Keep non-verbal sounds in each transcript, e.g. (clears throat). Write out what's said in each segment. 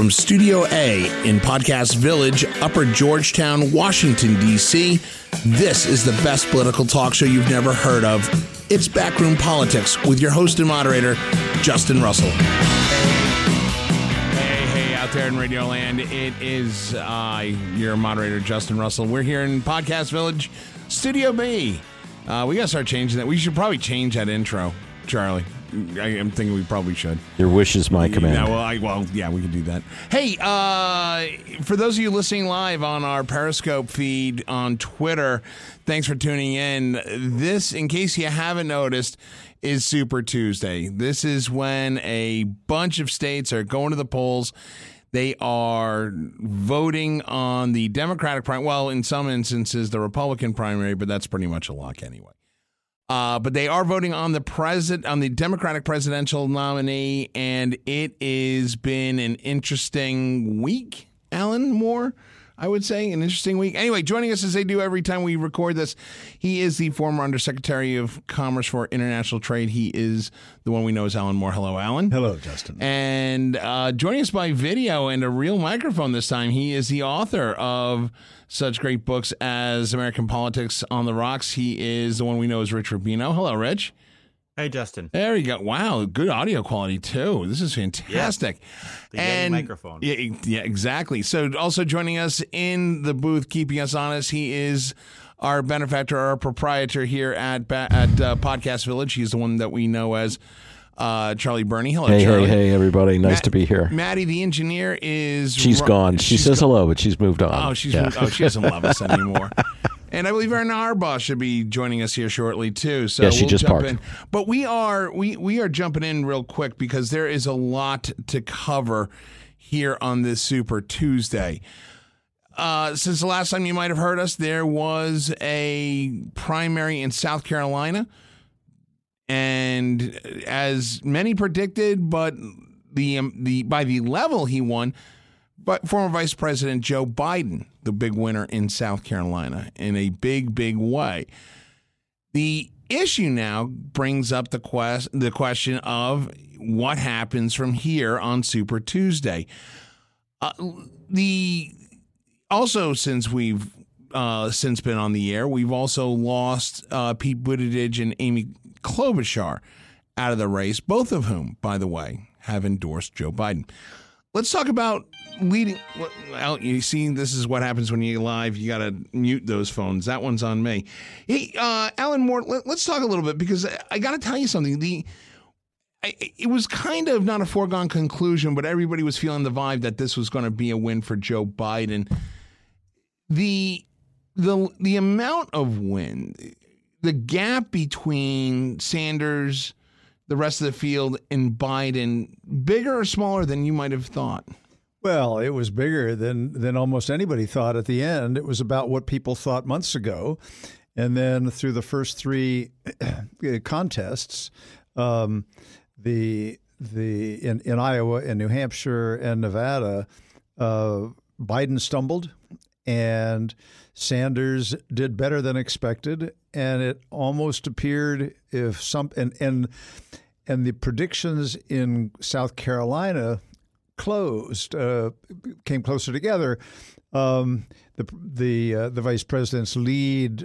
From Studio A in Podcast Village, Upper Georgetown, Washington, D.C., this is the best political talk show you've never heard of. It's Backroom Politics with your host and moderator, Justin Russell. Hey, hey, out there in Radio Land, it is uh, your moderator, Justin Russell. We're here in Podcast Village, Studio B. Uh, we got to start changing that. We should probably change that intro, Charlie. I am thinking we probably should. Your wish is my command. Yeah, well, I, well, yeah, we can do that. Hey, uh, for those of you listening live on our Periscope feed on Twitter, thanks for tuning in. This, in case you haven't noticed, is Super Tuesday. This is when a bunch of states are going to the polls. They are voting on the Democratic primary. Well, in some instances, the Republican primary, but that's pretty much a lock anyway. Uh, but they are voting on the president on the Democratic presidential nominee, and it has been an interesting week. Alan Moore, I would say, an interesting week. Anyway, joining us as they do every time we record this, he is the former Undersecretary of Commerce for International Trade. He is the one we know as Alan Moore. Hello, Alan. Hello, Justin. And uh, joining us by video and a real microphone this time, he is the author of such great books as American Politics on the Rocks. He is the one we know as Rich Rubino. Hello, Rich. Hey, Justin. There you go. Wow, good audio quality too. This is fantastic. The and microphone. Yeah, yeah, exactly. So, also joining us in the booth, keeping us honest, he is our benefactor, our proprietor here at at uh, Podcast Village. He's the one that we know as uh, Charlie Burney. Hello, hey, Charlie. Hey, hey, everybody. Nice Matt, to be here. Maddie, the engineer, is. She's gone. She she's says go- hello, but she's moved on. Oh, she's yeah. moved, oh, she doesn't love us (laughs) anymore. And I believe Aaron Arbaugh should be joining us here shortly too. So Yeah, she we'll just jump parked. in. But we are we we are jumping in real quick because there is a lot to cover here on this Super Tuesday. Uh, since the last time you might have heard us, there was a primary in South Carolina, and as many predicted, but the um, the by the level he won, but former Vice President Joe Biden, the big winner in South Carolina, in a big, big way. The issue now brings up the quest the question of what happens from here on Super Tuesday. Uh, the also since we've uh, since been on the air, we've also lost uh, Pete Buttigieg and Amy Klobuchar out of the race, both of whom, by the way, have endorsed Joe Biden. Let's talk about leading. Well, you see, this is what happens when you're live. You got to mute those phones. That one's on me. Hey, uh, Alan Moore, let, us talk a little bit because I, got to tell you something. The I, it was kind of not a foregone conclusion, but everybody was feeling the vibe that this was going to be a win for Joe Biden. The the the amount of win, the gap between Sanders, the rest of the field, and Biden, bigger or smaller than you might have thought. Well, it was bigger than than almost anybody thought at the end. It was about what people thought months ago, and then through the first three (clears throat) contests, um, the the in, in Iowa, in New Hampshire, and Nevada, uh, Biden stumbled, and Sanders did better than expected, and it almost appeared if some and and and the predictions in South Carolina closed, uh, came closer together. Um, the the uh, the vice president's lead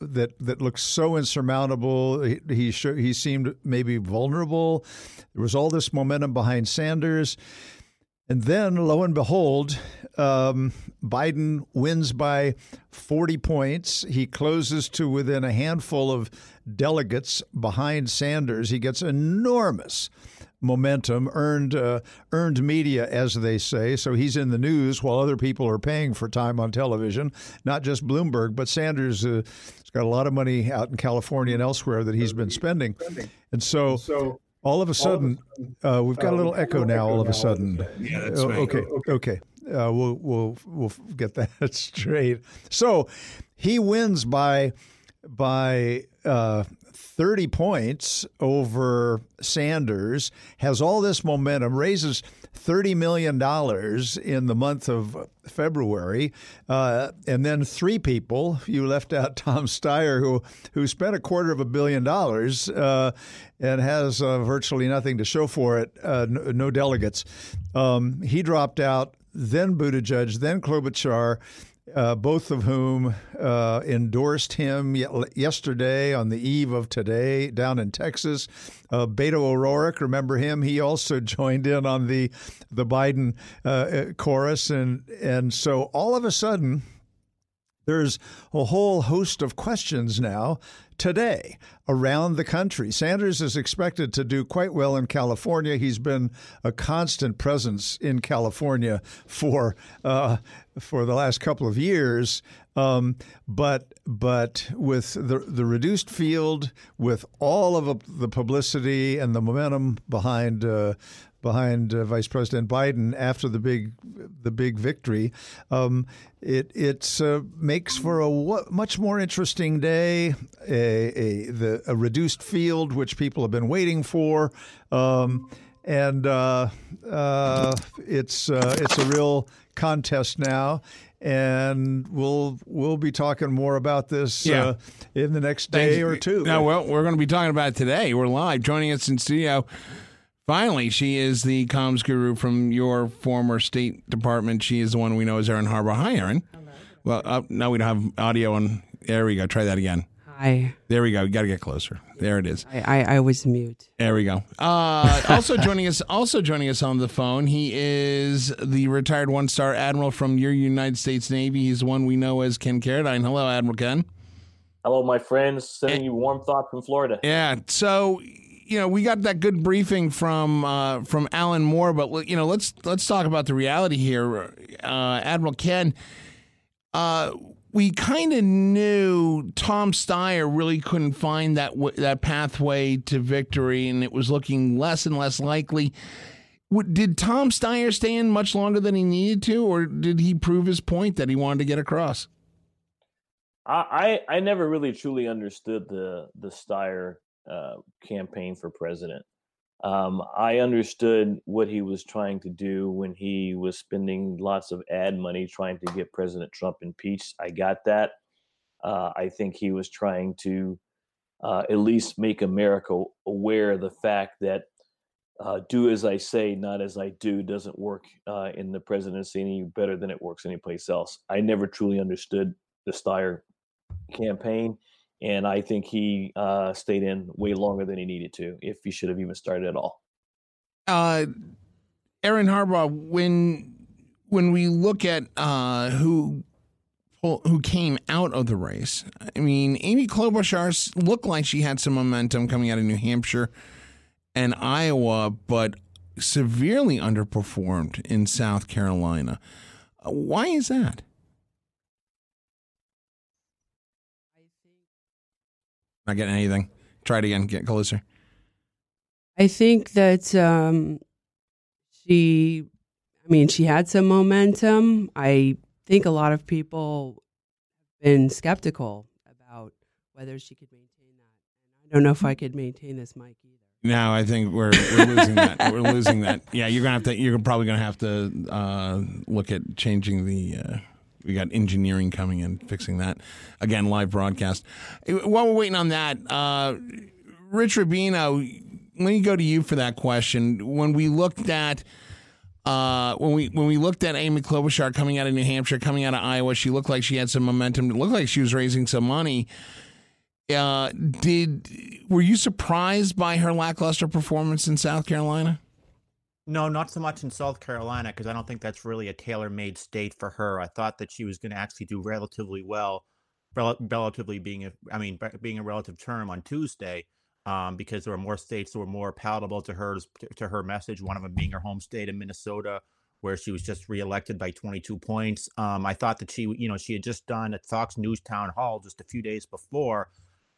that that looked so insurmountable. He he, sh- he seemed maybe vulnerable. There was all this momentum behind Sanders, and then lo and behold, um, Biden wins by forty points. He closes to within a handful of delegates behind Sanders. He gets enormous momentum, earned uh, earned media, as they say. So he's in the news while other people are paying for time on television. Not just Bloomberg, but Sanders uh, has got a lot of money out in California and elsewhere that he's been spending, and so. All of a sudden, uh, we've got a little echo now. All of a sudden, Yeah, that's Oh, right. okay, okay. Uh, we'll we'll we'll get that (laughs) straight. So he wins by by uh, 30 points over Sanders, has all this momentum, raises thirty million dollars in the month of February, uh, and then three people. You left out (laughs) Tom Steyer, who who spent a quarter of a billion dollars uh, and has uh, virtually nothing to show for it. Uh, no, no, delegates. Um, he dropped out. Then Buttigieg, then Klobuchar, uh, both of whom uh, endorsed him yesterday on the eve of today down in Texas. Uh, Beto O'Rourke, remember him? He also (laughs) joined in on the the Biden uh, uh, chorus, and and so all of a sudden. There's a whole host of questions now today around the country. Sanders is expected to do quite well in California. He's been a constant presence in California for uh, for the last couple of years. Um, but but with the the reduced field, with all of the publicity and the momentum behind uh, behind uh, Vice President Biden after the big the big victory, um, it it uh, makes for a w- much more interesting day. A, a, the, a reduced field, which people have been waiting for, um, and uh, uh it's uh, it's a real contest now. And we'll we'll be talking more about this yeah. Uh, in the next day Thanks. or two. No, well, we're going to be talking about it today. We're live. Joining us in studio Finally, she is the comms guru from your former State Department. She is the one we know as Erin Harbaugh. Hi, Erin. Well, uh, now we don't have audio, on. there we go. Try that again. Hi. There we go. We got to get closer. There it is. I, I, I was mute. There we go. Uh, also joining us, also joining us on the phone, he is the retired one-star admiral from your United States Navy. He's the one we know as Ken Carradine. Hello, Admiral Ken. Hello, my friends. Sending you warm thoughts from Florida. Yeah. So you know, we got that good briefing from uh, from Alan Moore, but you know, let's let's talk about the reality here, uh, Admiral Ken. Uh, we kind of knew Tom Steyer really couldn't find that w- that pathway to victory, and it was looking less and less likely. W- did Tom Steyer stay in much longer than he needed to, or did he prove his point that he wanted to get across? I I, never really truly understood the the Steyer uh, campaign for president. Um, I understood what he was trying to do when he was spending lots of ad money trying to get President Trump impeached. I got that. Uh, I think he was trying to uh, at least make America aware of the fact that uh, do as I say, not as I do, doesn't work uh, in the presidency any better than it works anyplace else. I never truly understood the Steyer campaign and I think he uh, stayed in way longer than he needed to, if he should have even started at all. Uh, Erin Harbaugh, when when we look at uh, who who came out of the race, I mean, Amy Klobuchar looked like she had some momentum coming out of New Hampshire and Iowa, but severely underperformed in South Carolina. Uh, why is that? Not getting anything. Try it again. Get closer. I think that um, she, I mean, she had some momentum. I think a lot of people have been skeptical about whether she could maintain that. And I don't know if I could maintain this mic either. No, I think we're, we're losing that. (laughs) We're losing that. Yeah, you're gonna have to. You're probably gonna have to uh, look at changing the. Uh, we got engineering coming in, fixing that. Again, live broadcast. While we're waiting on that, uh, Rich Rubino, let me go to you for that question. When we looked at uh, when we when we looked at Amy Klobuchar coming out of New Hampshire, coming out of Iowa, she looked like she had some momentum. It looked like she was raising some money. Uh, did were you surprised by her lackluster performance in South Carolina? No, not so much in South Carolina because I don't think that's really a tailor-made state for her. I thought that she was going to actually do relatively well, rel- relatively being a, I mean, being a relative term on Tuesday, um, because there were more states that were more palatable to her to her message. One of them being her home state of Minnesota, where she was just reelected by 22 points. Um, I thought that she, you know, she had just done a Fox News town hall just a few days before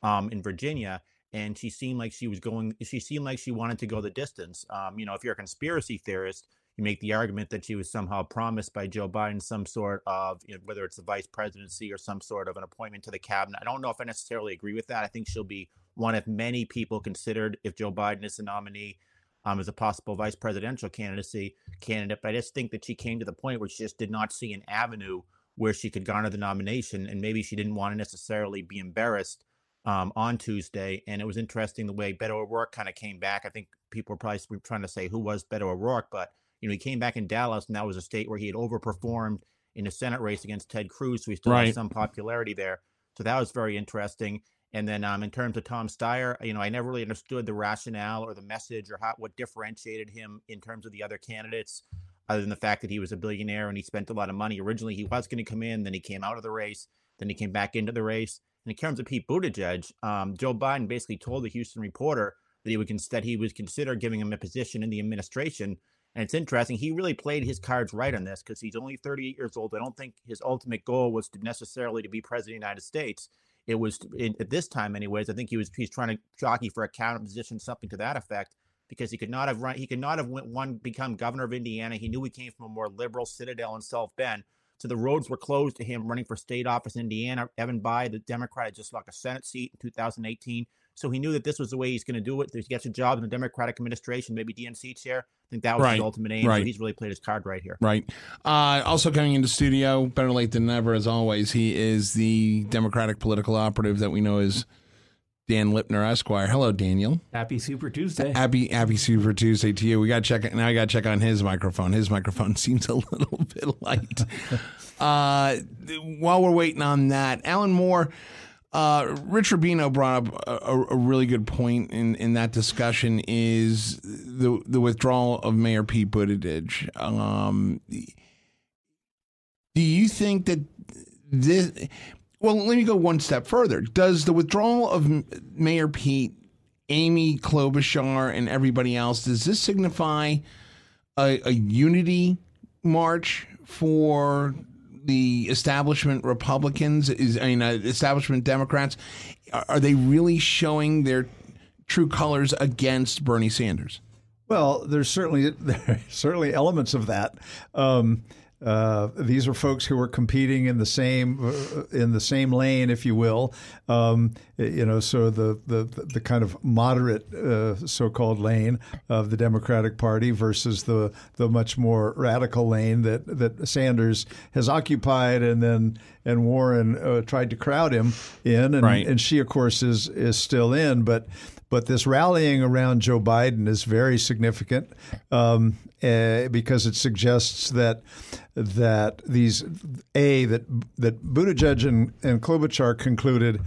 um, in Virginia and she seemed like she was going she seemed like she wanted to go the distance. Um, you know if you're a conspiracy theorist you make the argument that she was somehow promised by joe biden some sort of you know, whether it's the vice presidency or some sort of an appointment to the cabinet. I don't know if i necessarily agree with that. I think she'll be one of many people considered if joe biden is the nominee um, as a possible vice presidential candidacy candidate. But I just think that she came to the point where she just did not see an avenue where she could garner the nomination, and maybe she didn't want to necessarily be embarrassed um, on Tuesday. And it was interesting the way Beto O'Rourke kind of came back. I think people were probably trying to say who was Beto O'Rourke, but you know he came back in Dallas, and that was a state where he had overperformed in the Senate race against Ted Cruz, so he still Right. has some popularity there. So that was very interesting. And then um, in terms of Tom Steyer, you know, I never really understood the rationale or the message or how what differentiated him in terms of the other candidates, other than the fact that he was a billionaire and he spent a lot of money. Originally, he was going to come in, then he came out of the race, then he came back into the race. In terms of Pete Buttigieg, um, Joe Biden basically told the Houston Reporter that he would cons- that he would consider giving him a position in the administration. And it's interesting. He really played his cards right on this because he's only 38 years old. I don't think his ultimate goal was to necessarily to be president of the United States. It was in, at this time, anyways. I think he was he's trying to jockey for a cabinet position, something to that effect, because he could not have run. He could not have went one become governor of Indiana. He knew he came from a more liberal citadel in South Bend, so the roads were closed to him running for state office in Indiana. Evan Bayh, the Democrat, had just lost a Senate seat in 2018. So he knew that this was the way he's going to do it. He gets a job in the Democratic administration, maybe DNC chair. I think that was Right, his ultimate aim. right. So he's really played his card right here. Right. Uh, also coming into studio, better late than never, as always. He is the Democratic political operative that we know as Dan Lipner Esquire. Hello, Daniel. Happy Super Tuesday. Happy Happy Super Tuesday to you. We got to check now. I got to check on his microphone. His microphone (laughs) seems a little bit light. (laughs) uh, while we're waiting on that, Alan Moore, uh, Rich Rubino brought up a, a really good point in, in that discussion is the the withdrawal of Mayor Pete Buttigieg. Um, do you think that this? Well, let me go one step further. Does the withdrawal of Mayor Pete, Amy Klobuchar, and everybody else does this signify a, a unity march for the establishment Republicans? Is I mean, uh, establishment Democrats? Are, are they really showing their true colors against Bernie Sanders? Well, there's certainly (laughs) there's certainly elements of that. Um, uh, these are folks who are competing in the same uh, in the same lane, if you will. Um, you know, so the the the kind of moderate uh, so-called lane of the Democratic Party versus the the much more radical lane that that Sanders has occupied, and then and Warren uh, tried to crowd him in, and, Right. and she, of course, is is still in, but. But this rallying around Joe Biden is very significant um, uh, because it suggests that that these a that that Buttigieg and, and Klobuchar concluded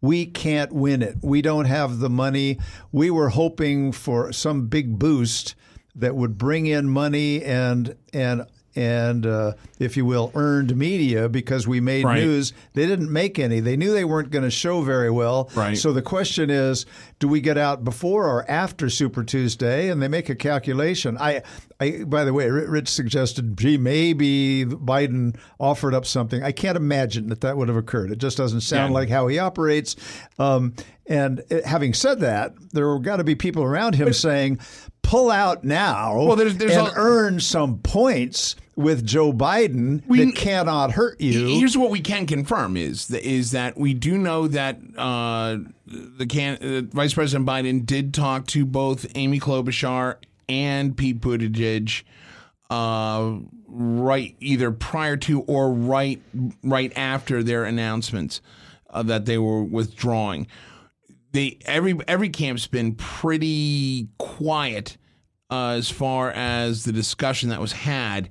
we can't win it. We don't have the money. We were hoping for some big boost that would bring in money and and and uh, if you will earned media because we made Right. news. They didn't make any. They knew they weren't going to show very well. Right. So the question is, do we get out before or after Super Tuesday? And they make a calculation. I, I by the way, Rich suggested, gee, maybe Biden offered up something. I can't imagine that that would have occurred. It just doesn't sound Yeah. like how he operates. Um, and uh, having said that, there have got to be people around him saying, pull out now Well, there's- there's and a- earn some points with Joe Biden We- that cannot hurt you. Here's what we can confirm is that, is that we do know that uh, the can uh, Vice President Biden did talk to both Amy Klobuchar and Pete Buttigieg uh, right either prior to or right right after their announcements uh, that they were withdrawing. They every every camp's been pretty quiet uh, as far as the discussion that was had.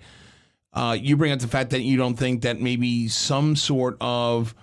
Uh, you bring up the fact that you don't think that maybe some sort of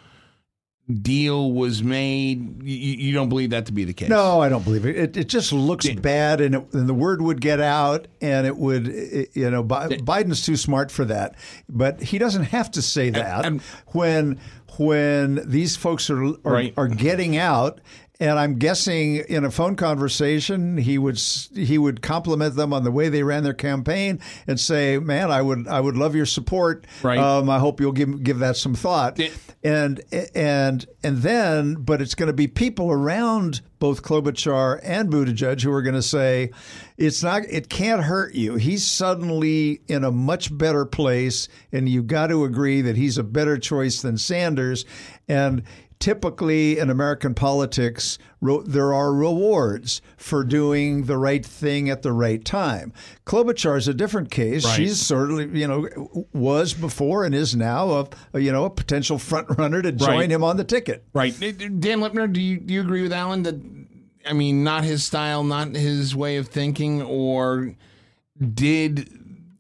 deal was made. You, you don't believe that to be the case. No, I don't believe it. It, it just looks bad, and, it, and the word would get out, and it would, it- you know, Bi- Biden's too smart for that. But he doesn't have to say that and- when when these folks are are, Right. are getting out. And I'm guessing in a phone conversation, he would he would compliment them on the way they ran their campaign and say, "Man, I would I would love your support. Right. Um, I hope you'll give give that some thought." Yeah. and and and then, but it's going to be people around both Klobuchar and Buttigieg who are going to say, "It's not. It can't hurt you. He's suddenly in a much better place, and you've got to agree that he's a better choice than Sanders." And typically in American politics, there are rewards for doing the right thing at the right time. Klobuchar is a different case. Right. She's certainly, you know, was before and is now a, you know a potential front runner to join Right. him on the ticket. Right. Dan Lipner, do you do you agree with Alan that I mean not his style, not his way of thinking, or did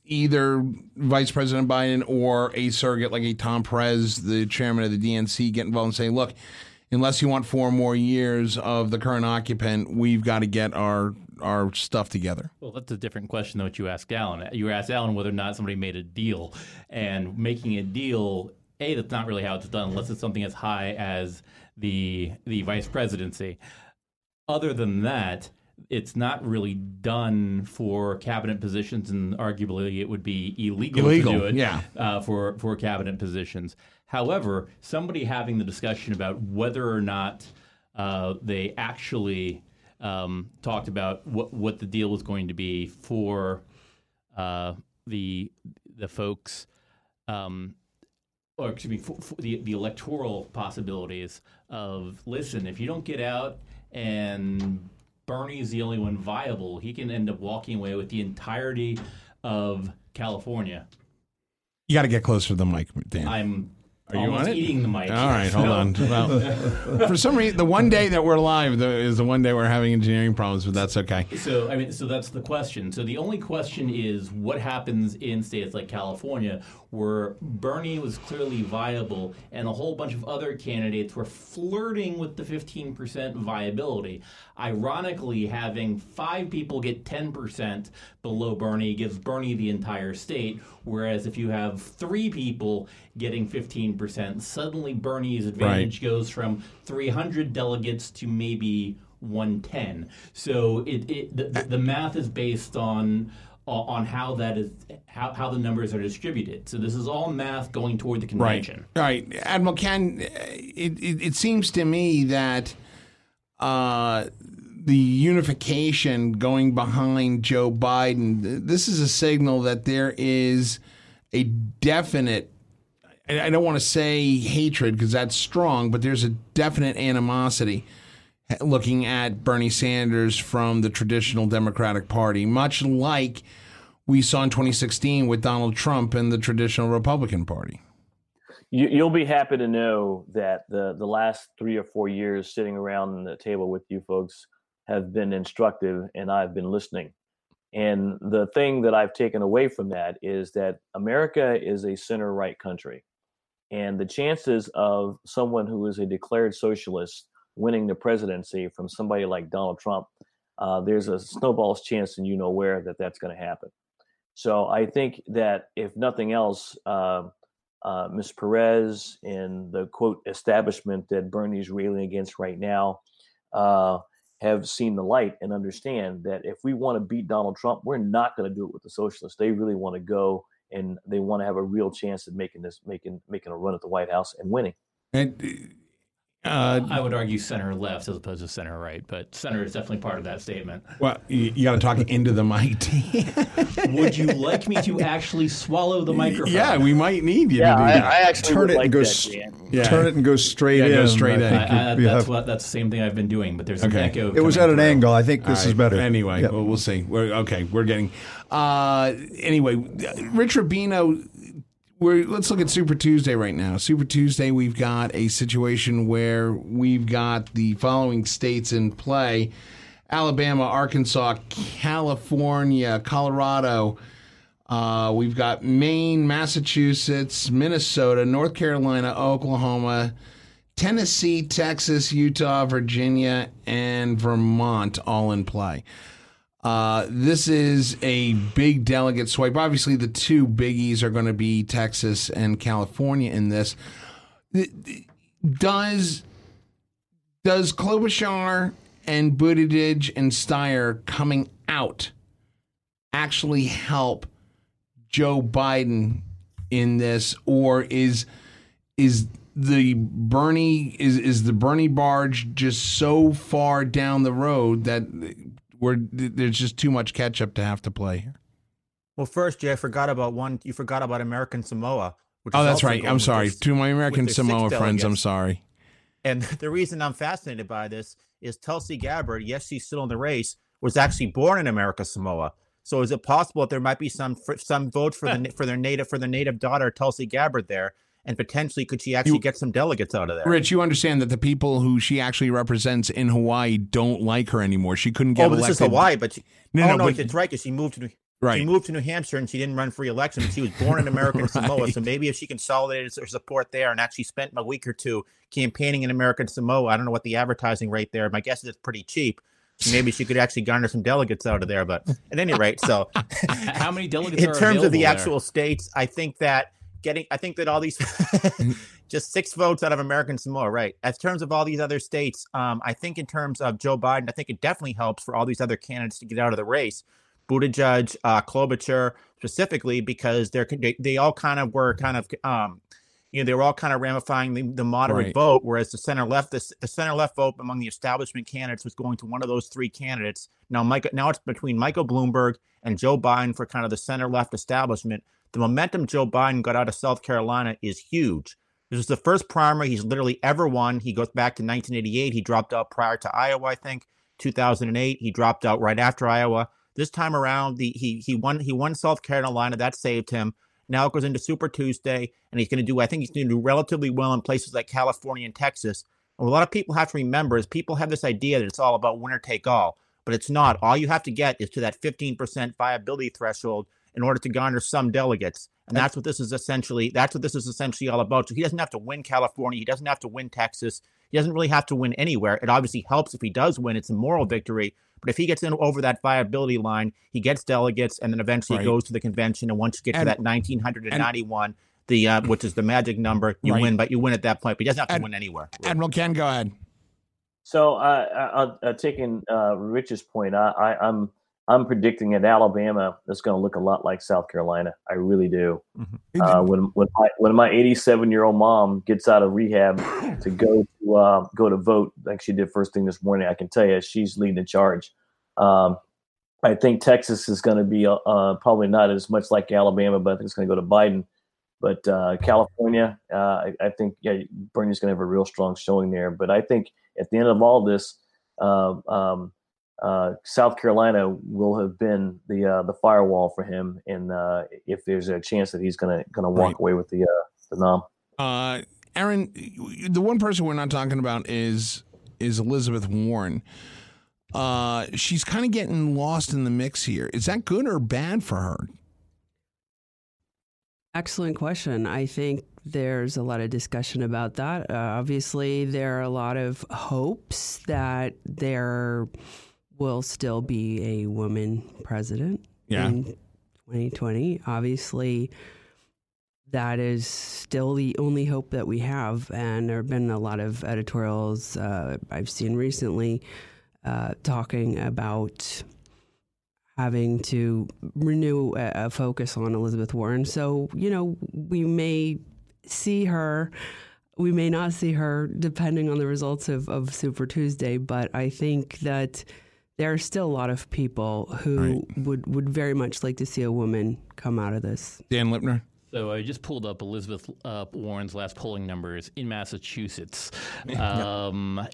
either Vice President Biden or a surrogate like a Tom Perez, the chairman of the DNC, get involved and say, look, unless you want four more years of the current occupant, we've got to get our our stuff together. Well, that's a different question than what you asked Alan. You asked Alan whether or not somebody made a deal, and making a deal, a that's not really how it's done unless it's something as high as the the vice presidency. Other than that, it's not really done for cabinet positions, and arguably it would be illegal, Illegal, to do it yeah. uh, for for cabinet positions. However, somebody having the discussion about whether or not uh, they actually um, talked about what what the deal was going to be for uh, the the folks, um, or excuse me, for, for the the electoral possibilities of listen, if you don't get out and Bernie's the only one viable, he can end up walking away with the entirety of California. You got to get closer to the mic, Dan. I'm Are you on it? eating the mic. All right, (laughs) hold on. Well, for some reason, the one day that we're live the, is the one day we're having engineering problems, but that's okay. So I mean, so that's the question. So the only question is what happens in states like California, where Bernie was clearly viable, and a whole bunch of other candidates were flirting with the 15% viability. Ironically, having five people get 10% below Bernie gives Bernie the entire state, whereas if you have three people getting 15%, suddenly Bernie's advantage goes from 300 delegates to maybe 110. So it, it the, the, math is based on on how that is how, how the numbers are distributed. So this is all math going toward the convention. Right, Admiral Ken. It, it, it seems to me that uh, the unification going behind Joe Biden. This is a signal that there is a definite. I don't want to say hatred because that's strong, but there's a definite animosity eh, looking at Bernie Sanders from the traditional Democratic Party, much like we saw in 2016 with Donald Trump and the traditional Republican Party. You, you'll be happy to know that the the last three or four years sitting around the table with you folks have been instructive, and I've been listening. And the thing that I've taken away from that is that America is a center right country, and the chances of someone who is a declared socialist winning the presidency from somebody like Donald Trump, uh, there's a snowball's chance, and you know where that that's going to happen. So I think that if nothing else, uh, uh, Ms. Perez and the quote establishment that Bernie's railing against right now uh, have seen the light and understand that if we want to beat Donald Trump, we're not going to do it with the socialists. They really want to go and they want to have a real chance at making this, making making a run at the White House and winning. And, eh, uh, I would argue center left as opposed to center right, but center is definitely part of that statement. well, you, you got to talk into the mic. (laughs) Would you like me to actually swallow the microphone? yeah, we might need you Yeah, to do I, that. I actually Turn it like and go that. Yeah. Turn it and go straight Yeah, in. go straight I in. I, I, you- you that's have- what that's the same thing I've been doing, but there's an Okay. echo. it was coming at an through. angle. I think this All is better. Anyway, Yep. well, we'll see. We're, okay, we're getting. Uh, anyway, Rich Rubino. We're, let's look at Super Tuesday right now. Super Tuesday, we've got a situation where we've got the following states in play Alabama, Arkansas, California, Colorado. Uh, we've got Maine, Massachusetts, Minnesota, North Carolina, Oklahoma, Tennessee, Texas, Utah, Virginia, and Vermont all in play. Uh, this is a big delegate swipe. Obviously, the two biggies are going to be Texas and California in this. Does does Klobuchar and Buttigieg and Steyer coming out actually help Joe Biden in this, or is is the Bernie is is the Bernie barge just so far down the road that we're there's just too much catch up to have to play here? Well, first, Jay, I forgot about one. You forgot about American Samoa. Which Oh, that's right. I'm sorry their- to my American with their six Samoa friends. I'm sorry. And (laughs) the reason I'm fascinated by this is Tulsi Gabbard, yes, she's still in the race, was actually born in America Samoa. So is it possible that there might be some some votes for the for their native for their native daughter Tulsi Gabbard there, and potentially could she actually You- get some delegates out of there? Rich, you understand that the people who she actually represents in Hawaii don't like her anymore. She couldn't get oh, but this is Hawaii, but she, No, oh no, no, but- it's right because she moved to New, Right. she moved to New Hampshire and she didn't run for re-election. But she was born in American (laughs) Samoa, so maybe if she consolidated her support there and actually spent a week or two campaigning in American Samoa, I don't know what the advertising rate there. My guess is it's pretty cheap. Maybe she could actually garner some delegates out of there. But at any rate, so (laughs) How many delegates (laughs) in terms of the available there? actual states, I think that getting, I think that all these, (laughs) (laughs) just six votes out of American Samoa, right? As terms of all these other states, um, I think in terms of Joe Biden, I think it definitely helps for all these other candidates to get out of the race. Buttigieg, uh, Klobuchar, specifically because they're they, they all kind of were kind of um, you know they were all kind of ramifying the, the moderate Right. vote, whereas the center left the, the center left vote among the establishment candidates was going to one of those three candidates. Now, Mike, now it's between Michael Bloomberg and Joe Biden for kind of the center left establishment. The momentum Joe Biden got out of South Carolina is huge. This is the first primary he's literally ever won. He goes back to 1988. He dropped out prior to Iowa, I think. 2008, he dropped out right after Iowa. This time around, the he he won he won South Carolina. That saved him. Now it goes into Super Tuesday, and he's going to do. I think he's going to do relatively well in places like California and Texas. And a lot of people have to remember is people have this idea that it's all about winner take all, but it's not. All you have to get is to that 15% viability threshold in order to garner some delegates. And that's what this is essentially. That's what this is essentially all about. So he doesn't have to win California. He doesn't have to win Texas. He doesn't really have to win anywhere. It obviously helps if he does win. It's a moral victory. But if he gets in over that viability line, he gets delegates, and then eventually Right. goes to the convention. And once you get to that 1991, the uh, which is the magic number, you Right. win. But you win at that point. But he doesn't have to And- win anywhere. Admiral Ken, go ahead. So, uh, uh, uh, taking uh, Rich's point, I, I, I'm I'm predicting that Alabama is going to look a lot like South Carolina. I really do. Uh, when when my when my 87 year old mom gets out of rehab (coughs) to go to uh, go to vote, like she did first thing this morning, I can tell you she's leading the charge. Um, I think Texas is going to be uh, uh, probably not as much like Alabama, but I think it's going to go to Biden. But uh, California, uh, I, I think yeah, Bernie's going to have a real strong showing there. But I think at the end of all this, uh, um, uh, South Carolina will have been the uh, the firewall for him, and uh, if there's a chance that he's gonna gonna walk Right. away with the uh, the nom. Uh, Aaron, the one person we're not talking about is is Elizabeth Warren. Uh, she's kind of getting lost in the mix here. Is that good or bad for her? Excellent question. I think there's a lot of discussion about that. Uh, obviously, there are a lot of hopes that there will still be a woman president Yeah. in 2020. Obviously, that is still the only hope that we have. And there have been a lot of editorials uh, I've seen recently uh, talking about having to renew a, a focus on Elizabeth Warren. So, you know, we may see her, we may not see her depending on the results of, of Super Tuesday, but I think that there are still a lot of people who would, would very much like to see a woman come out of this. Dan Lipner. So I just pulled up Elizabeth uh, Warren's last polling numbers in Massachusetts. (laughs) Um,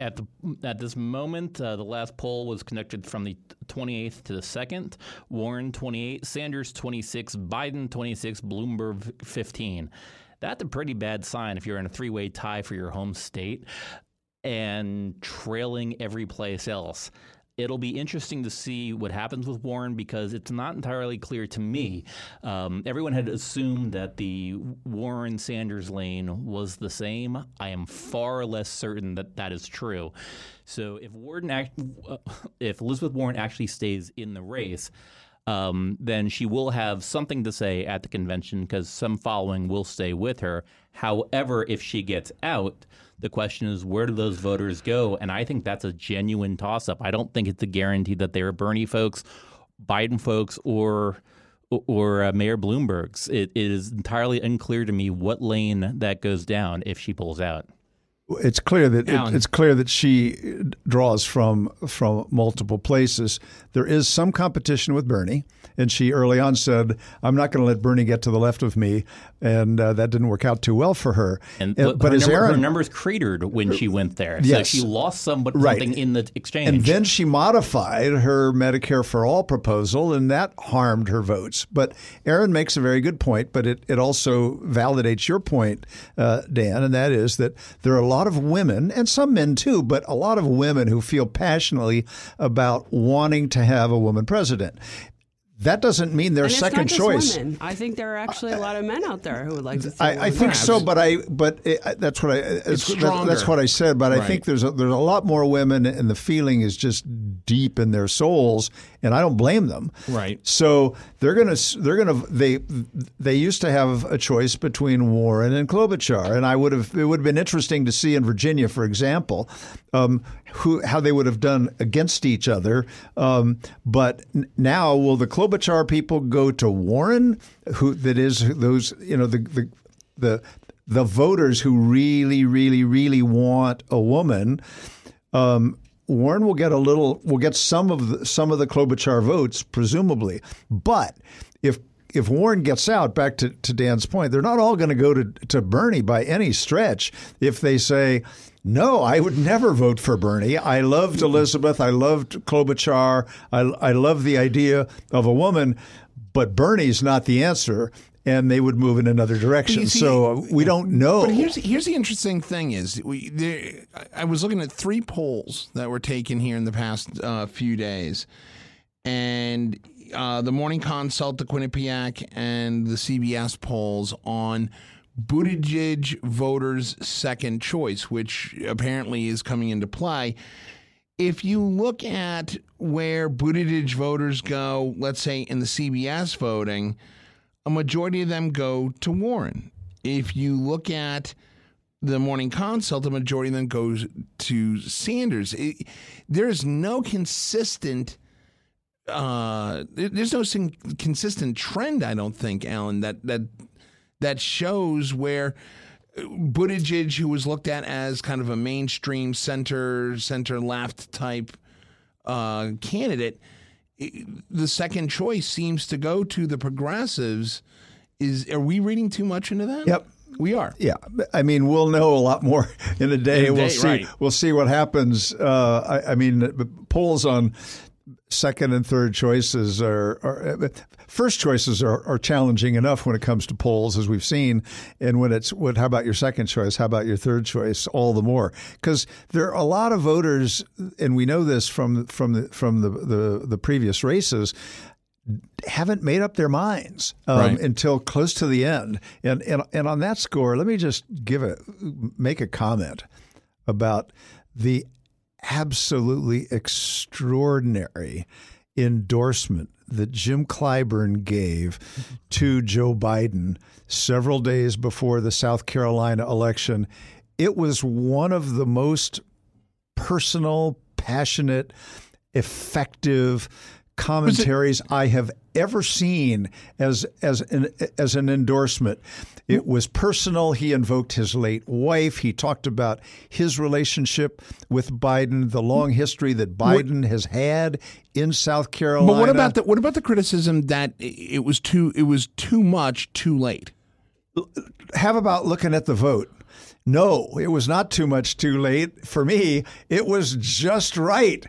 at the at this moment, uh, the last poll was conducted from the 28th to the 2nd. Warren 28, Sanders 26, Biden 26, Bloomberg 15. That's a pretty bad sign if you're in a three-way tie for your home state and trailing every place else. It'll be interesting to see what happens with Warren because it's not entirely clear to me. Um, everyone had assumed that the Warren Sanders lane was the same. I am far less certain that that is true. So if Warren, act, uh, if Elizabeth Warren actually stays in the race, um, then she will have something to say at the convention because some following will stay with her. However, if she gets out, the question is where do those voters go? And I think that's a genuine toss up. I don't think it's a guarantee that they're Bernie folks, Biden folks, or or uh, Mayor Bloomberg's. It, it is entirely unclear to me what lane that goes down if she pulls out. It's clear that it, it's clear that she draws from from multiple places. There is some competition with Bernie, and she early on said, "I'm not going to let Bernie get to the left of me," and uh, that didn't work out too well for her. And Uh, but, her, as number, her numbers cratered when she went there. So Yes. she lost some, but Right. something in the exchange. and then she modified her Medicare for all proposal, and that harmed her votes. But Aaron makes a very good point, but it, it also validates your point, uh, Dan, and that is that there are a lot of women, and some men too, but a lot of women who feel passionately about wanting to have a woman president. That doesn't mean their And it's second not just choice. Women. I think there are actually a lot of men out there who would like to see. a I, I woman think so, but I but it, that's what I it's, that's, stronger. that's what I said. But I think there's a, there's a lot more women, and the feeling is just deep in their souls, and I don't blame them. Right. So they're gonna they're gonna they they used to have a choice between Warren and Klobuchar, and I would have it would have been interesting to see in Virginia, for example, um, who how they would have done against each other. Um, but now, will the Klobuchar people go to Warren? Who that is those you know the the the the voters who really really really want a woman. Um, Warren will get a little, will get some of the, some of the Klobuchar votes, presumably. But if if Warren gets out, back to, to Dan's point, they're not all going to go to to Bernie by any stretch. If they say, no, I would never vote for Bernie. I loved Elizabeth. I loved Klobuchar. I, I love the idea of a woman, but Bernie's not the answer. And they would move in another direction. see- so uh, we don't know. But here's here's the interesting thing is we there, I was looking at three polls that were taken here in the past uh, few days, and uh, the Morning Consult, the Quinnipiac, and the CBS polls on Buttigieg voters' second choice, which apparently is coming into play. If you look at where Buttigieg voters go, let's say in the CBS voting, a majority of them go to Warren. If you look at the morning consult, the majority of them goes to Sanders. It, there's no consistent. Uh, there's no consistent trend. I don't think, Alan, that that that shows where Buttigieg, who was looked at as kind of a mainstream center center left type uh, candidate, the second choice seems to go to the progressives. Is are we reading too much into that? Yep. we are. Yeah, I mean, we'll know a lot more in a day. In a we'll see. right. We'll see what happens. Uh, I, I mean, polls on second and third choices are, are first choices are, are challenging enough when it comes to polls, as we've seen. And when it's what? How about your second choice? How about your third choice? All the more because there are a lot of voters, and we know this from from the from the the, the previous races haven't made up their minds um, Right. until close to the end. And, and and on that score, let me just give a make a comment about the absolutely extraordinary endorsement that Jim Clyburn gave mm-hmm. to Joe Biden several days before the South Carolina election. It was one of the most personal, passionate, effective commentaries I have ever seen as as an as an endorsement. It was personal. He invoked his late wife. He talked about his relationship with Biden, the long history that Biden has had in South Carolina. But what about the what about the criticism that it was too it was too much too late? have about looking at the vote. No, it was not too much too late. For me, it was just right,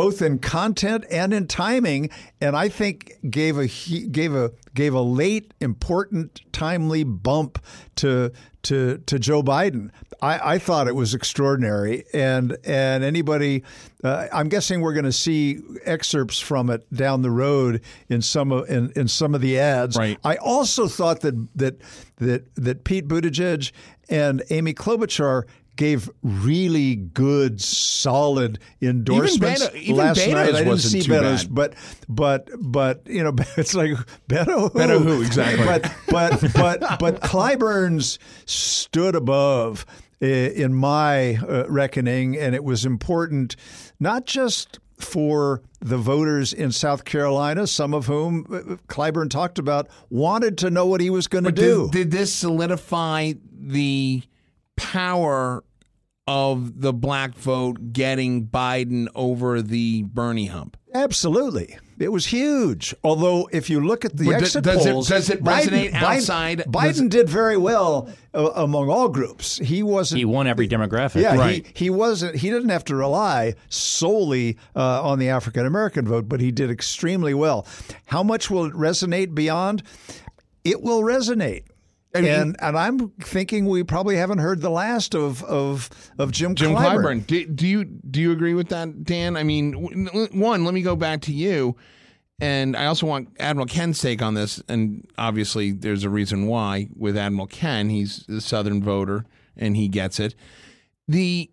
both in content and in timing, and I think gave a gave a gave a late, important, timely bump to to to Joe Biden. I, I thought it was extraordinary, and and anybody, uh, I'm guessing we're going to see excerpts from it down the road in some of in, in some of the ads. Right. I also thought that that that that Pete Buttigieg and Amy Klobuchar gave really good, solid endorsements Beto- even last Beto's night. I didn't see Beto's, bad. but but but you know, (laughs) it's like Beto. Who? Beto who, exactly. But but (laughs) but but Clyburn's stood above in my uh, reckoning, and it was important not just for the voters in South Carolina, some of whom uh, Clyburn talked about, wanted to know what he was going to do. Did, did this solidify the power of the black vote getting Biden over the Bernie hump? Absolutely. It was huge. Although, if you look at the But exit does it- polls, does it resonate outside- Biden, does- Biden did very well uh, among all groups. He wasn't. He won every demographic. Yeah, Right. he, he wasn't. He didn't have to rely solely uh, on the African American vote, but he did extremely well. How much will it resonate beyond? It will resonate. I mean- and and I'm thinking we probably haven't heard the last of of of Jim, Jim Clyburn. Clyburn. Do, do you do you agree with that, Dan? I mean, one, let me go back to you, and I also want Admiral Ken's take on this. And obviously, there's a reason why with Admiral Ken, he's a Southern voter and he gets it. The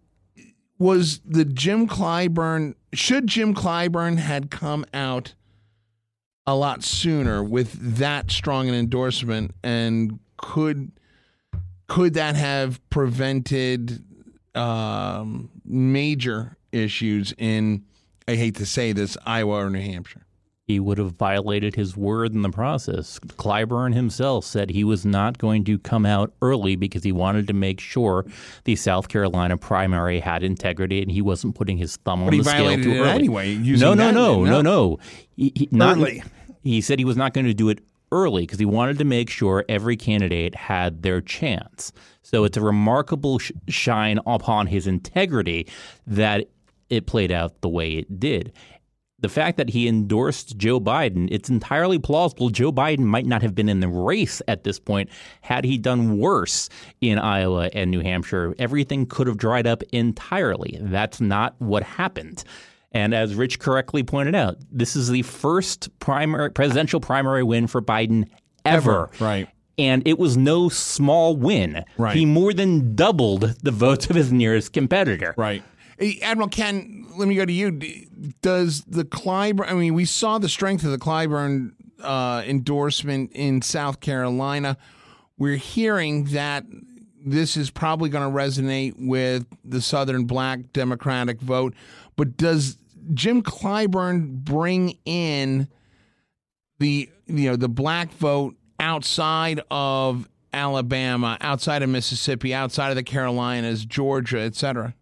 was the Jim Clyburn. Should Jim Clyburn had come out a lot sooner with that strong an endorsement, and could could that have prevented um, major issues in? I hate to say this, Iowa or New Hampshire. He would have violated his word in the process. Clyburn himself said he was not going to come out early because he wanted to make sure the South Carolina primary had integrity and he wasn't putting his thumb But on he the scale too it early. anyway, no, no, no, no. no, no. He, he, not, Early. He said he was not going to do it early because he wanted to make sure every candidate had their chance. So it's a remarkable sh- shine upon his integrity that it played out the way it did. The fact that he endorsed Joe Biden, it's entirely plausible Joe Biden might not have been in the race at this point had he done worse in Iowa and New Hampshire. Everything could have dried up entirely. That's not what happened. And as Rich correctly pointed out, this is the first primary presidential primary win for Biden ever. Right. And it was no small win. Right. He more than doubled the votes of his nearest competitor. Right. Admiral Ken, let me go to you. Does the Clyburn, I mean, we saw the strength of the Clyburn uh, endorsement in South Carolina. We're hearing that this is probably going to resonate with the Southern black Democratic vote. But does Jim Clyburn bring in the you know the black vote outside of Alabama, outside of Mississippi, outside of the Carolinas, Georgia, et cetera?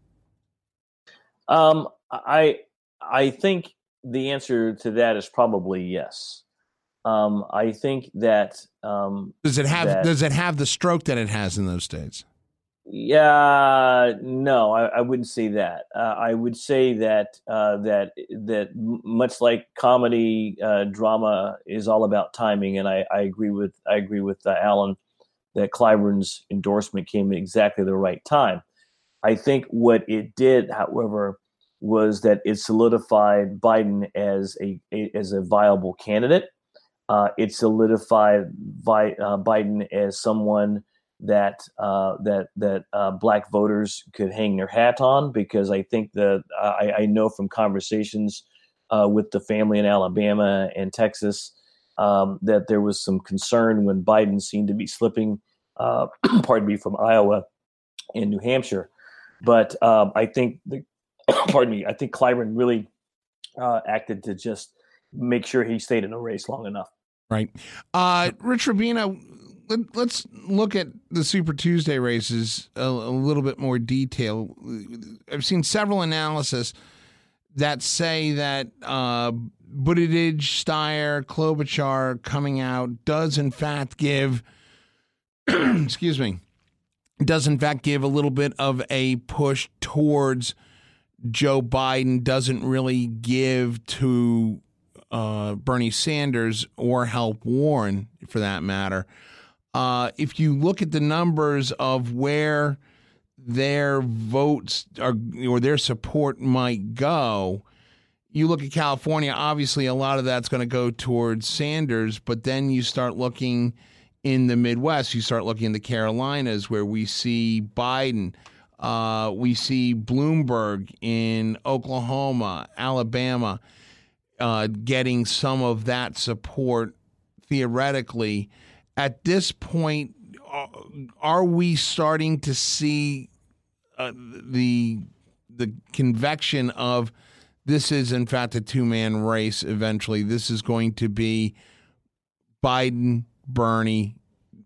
Um, I I think the answer to that is probably yes. Um, I think that um, Does it have that- does it have the stroke that it has in those states? Yeah, no, I, I wouldn't say that. Uh, I would say that uh, that that much like comedy, uh, drama is all about timing, and I, I agree with I agree with uh, Alan that Clyburn's endorsement came at exactly the right time. I think what it did, however, was that it solidified Biden as a, a as a viable candidate. Uh, it solidified uh, Biden as someone that uh, that that uh, black voters could hang their hat on because I think that I, I know from conversations uh, with the family in Alabama and Texas um, that there was some concern when Biden seemed to be slipping, uh, (clears throat) pardon me, from Iowa and New Hampshire. But um, I think the, (clears throat) pardon me, I think Clyburn really uh, acted to just make sure he stayed in the race long enough. Right. Uh, Rich Rubino, let, us look at the Super Tuesday races a, a little bit more detail. I've seen several analysis that say that uh, Buttigieg, Steyer, Klobuchar coming out does in fact give, (clears throat) excuse me, does in fact give a little bit of a push towards Joe Biden. Doesn't really give to uh, Bernie Sanders or help Warren for that matter. Uh, if you look at the numbers of where their votes are or their support might go, you look at California, obviously a lot of that's going to go towards Sanders, but then you start looking in the Midwest, you start looking in the Carolinas where we see Biden. Uh, we see Bloomberg in Oklahoma, Alabama, uh, getting some of that support theoretically. At this point, uh, are we starting to see uh, the the convection of this is in fact a two man race? Eventually, this is going to be Biden, Bernie,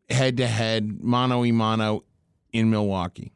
head to head, mano a mano in Milwaukee.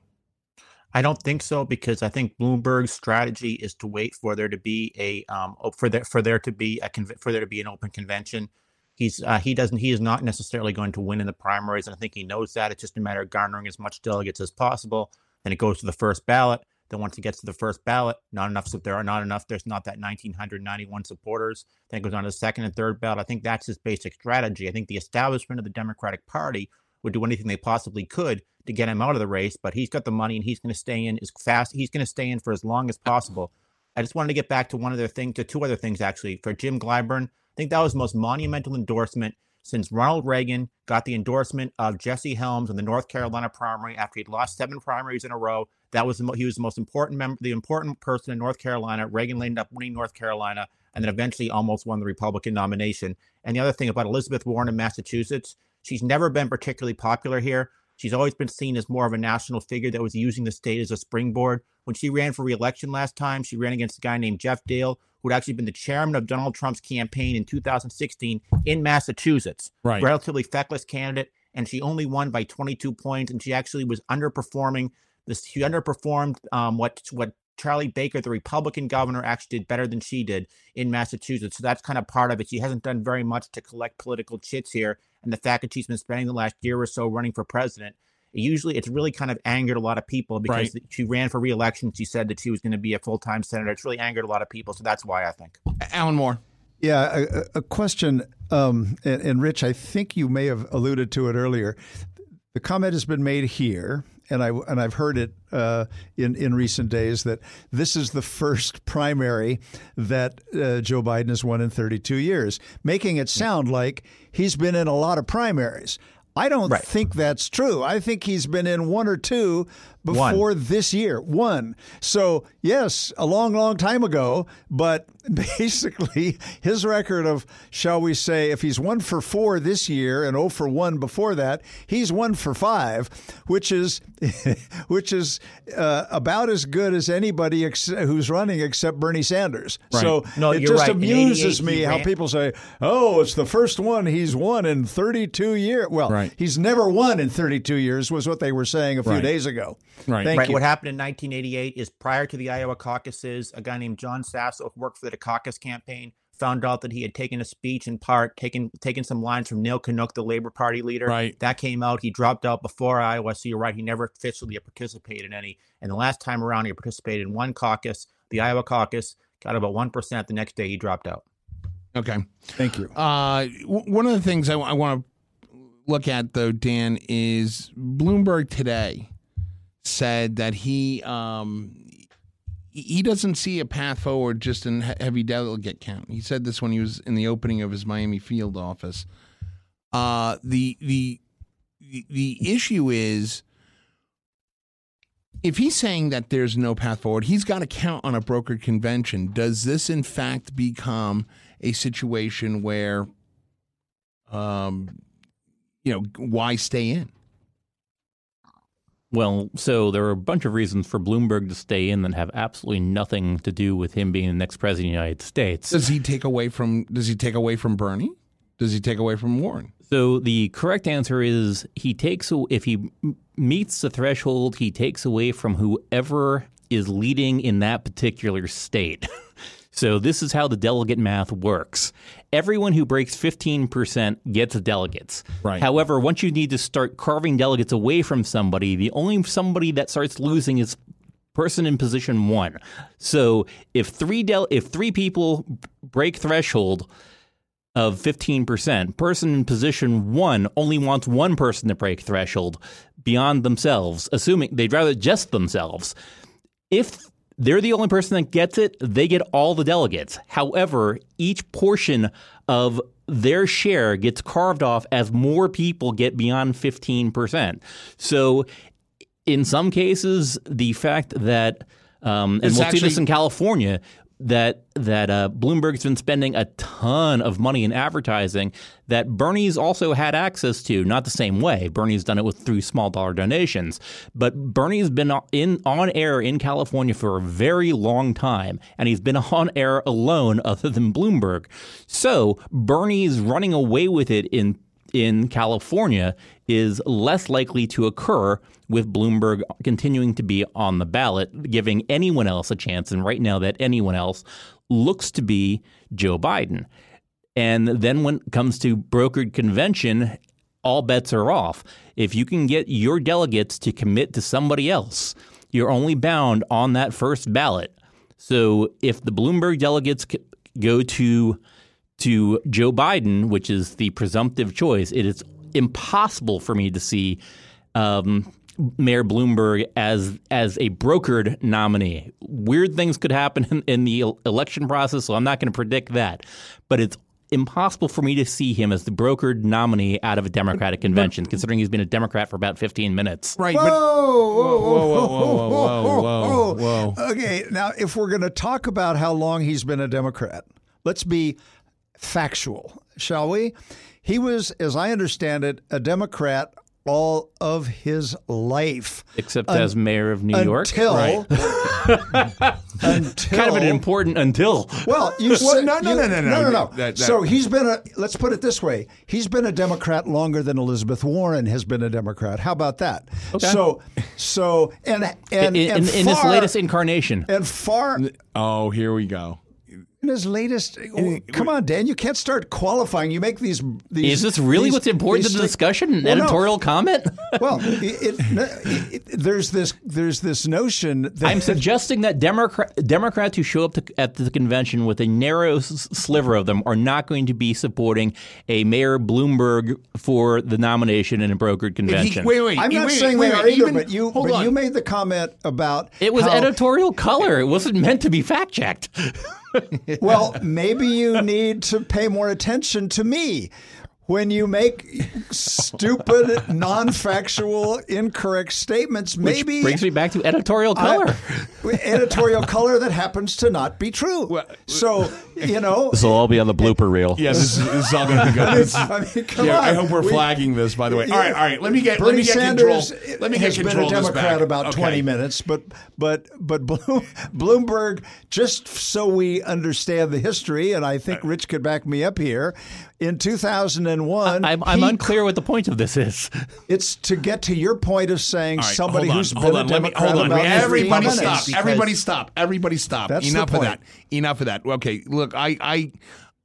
I don't think so because I think Bloomberg's strategy is to wait for there to be a um for there for there to be a for there to be an open convention. He's uh, he doesn't he is not necessarily going to win in the primaries, and I think he knows that. It's just a matter of garnering as much delegates as possible. Then it goes to the first ballot. Then once it gets to the first ballot, not enough. So there are not enough. There's not that 1991 supporters. Then it goes on to the second and third ballot. I think that's his basic strategy. I think the establishment of the Democratic Party would do anything they possibly could to get him out of the race, but he's got the money and he's going to stay in as fast. He's going to stay in for as long as possible. I just wanted to get back to one other thing, to two other things actually. For Jim Clyburn, I think that was the most monumental endorsement since Ronald Reagan got the endorsement of Jesse Helms in the North Carolina primary after he'd lost seven primaries in a row. That was the he was the most important member, the important person in North Carolina. Reagan ended up winning North Carolina and then eventually almost won the Republican nomination. And the other thing about Elizabeth Warren in Massachusetts, she's never been particularly popular here. She's always been seen as more of a national figure that was using the state as a springboard. When she ran for reelection last time, she ran against a guy named Geoff Diehl, who had actually been the chairman of Donald Trump's campaign in 2016 in Massachusetts. Right. Relatively feckless candidate, and she only won by 22 points, and she actually was underperforming. This she underperformed um, what what Charlie Baker, the Republican governor, actually did better than she did in Massachusetts. So that's kind of part of it. She hasn't done very much to collect political chits here. And the fact that she's been spending the last year or so running for president, usually it's really kind of angered a lot of people because Right. she ran for reelection. She said that she was going to be a full time senator. It's really angered a lot of people. So that's why I think. Alan Moore. Yeah, a, a- a question, um, and, and Rich, I think you may have alluded to it earlier. The comment has been made here, and I and I've heard it uh, in in recent days that this is the first primary that uh, Joe Biden has won in 32 years, making it sound like he's been in a lot of primaries. I don't Right. think that's true. I think he's been in one or two before this year. One. So, yes, a long, long time ago, but (laughs) basically his record of, shall we say, if he's one for four this year and 0 for one before that, he's one for five, which is (laughs) which is uh, about as good as anybody ex- who's running except Bernie Sanders. So No, it you're just right. In amuses me how ran- people say, "Oh, it's the first one he's won in 32 years." Well, Right. he's never won in 32 years was what they were saying a few Right. days ago. Right. Thank right. you. What happened in 1988 is prior to the Iowa caucuses, a guy named John Sasso, worked for the Dukakis campaign, found out that he had taken a speech in part, taken taken some lines from Neil Kinnock, the Labor Party leader. Right. That came out. He dropped out before Iowa. So you're right. He never officially participated in any. And the last time around, he participated in one caucus, the Iowa caucus, got about 1%. The next day, he dropped out. Okay. Thank you. Uh, w- one of the things I, want to look at, though, Dan, is Bloomberg today said that he um, he- doesn't see a path forward just in he- heavy delegate count. He said this when he was in the opening of his Miami field office. Uh, the the the- the issue is if he's saying that there's no path forward, he's got to count on a brokered convention. Does this, in fact, become a situation where, um, you know, why stay in? Well, so there are a bunch of reasons for Bloomberg to stay in that have absolutely nothing to do with him being the next president of the United States. Does he take away from? Does he take away from Bernie? Does he take away from Warren? So the correct answer is he takes if he meets the threshold, he takes away from whoever is leading in that particular state. (laughs) so this is how the delegate math works. Everyone who breaks 15% gets delegates. Right. However, once you need to start carving delegates away from somebody, the only somebody that starts losing is person in position 1. So if 3 del- if 3 people break threshold, of 15%. Person in position one only wants one person to break threshold beyond themselves, assuming they'd rather just themselves. If they're the only person that gets it, they get all the delegates. However, each portion of their share gets carved off as more people get beyond 15%. So in some cases, the fact that, um, and It's we'll see this in California, that that uh, Bloomberg's been spending a ton of money in advertising that Bernie's also had access to. Not the same way. Bernie's done it with through small dollar donations, but Bernie's been in on air in California for a very long time, and he's been (laughs) on air alone, other than Bloomberg. So Bernie's running away with it in in California is less likely to occur with Bloomberg continuing to be on the ballot, giving anyone else a chance. And right now, that anyone else looks to be Joe Biden. And then when it comes to brokered convention, all bets are off. If you can get your delegates to commit to somebody else, you're only bound on that first ballot. So if the Bloomberg delegates go to to Joe Biden, which is the presumptive choice, it is impossible for me to see um, Mayor Bloomberg as as a brokered nominee. Weird things could happen in, in the election process, so I'm not going to predict that. But it's impossible for me to see him as the brokered nominee out of a Democratic convention, considering he's been a Democrat for about 15 minutes. Right. Whoa, but, whoa, whoa, whoa, whoa, whoa, whoa, whoa. (laughs) Okay, now if we're going to talk about how long he's been a Democrat, let's be factual, shall we? He was, as I understand it, a Democrat all of his life. Except as mayor of New York. Until, Right. until (laughs) Kind of an important until. Well, you (laughs) Well, said no, no, you- no, no, no. no, no. That- that- so he's been a. Let's put it this way: he's been a Democrat longer than Elizabeth Warren has been a Democrat. How about that? Okay. So, so and and, in, and in, in this latest incarnation. and far Oh, here we go. In his latest. oh, come on, Dan, you can't start qualifying. You make these. these Is this really these- what's important to the sti- discussion? An Well, no. editorial comment? (laughs) Well, it, it, it, there's this there's this notion that I'm suggesting that Democrat, Democrats who show up to, at the convention with a narrow sliver of them are not going to be supporting a Mayor Bloomberg for the nomination in a brokered If he- convention. wait, wait. I'm not wait, saying wait, they wait, are either, even- but you hold but on. you made the comment about it was how- editorial color. It wasn't meant to be fact checked. (laughs) Well, maybe you need to pay more attention to me. When you make stupid, non-factual, incorrect statements, maybe Brings me back to editorial color. (laughs) editorial color that happens to not be true. so you know, This will all be on the blooper reel. Yeah, this is, this is all going to be good. (laughs) I mean, come yeah, on. I hope we're We- flagging this. By the way, all right, all right. Let me get Bernie let me get Sanders control. Let me has get been control a Democrat about Okay. 20 minutes, but but but (laughs) Bloom, Bloomberg, just so we understand the history, and I think Rich could back me up here. In 2001, I'm, I'm unclear what the point of this is. (laughs) It's to get to your point of saying All right, somebody hold on, who's hold been on, a let me- Democrat hold on. about Everybody stop. Everybody stop. Everybody stop. That's Enough of that. Enough of that. Okay, look, I I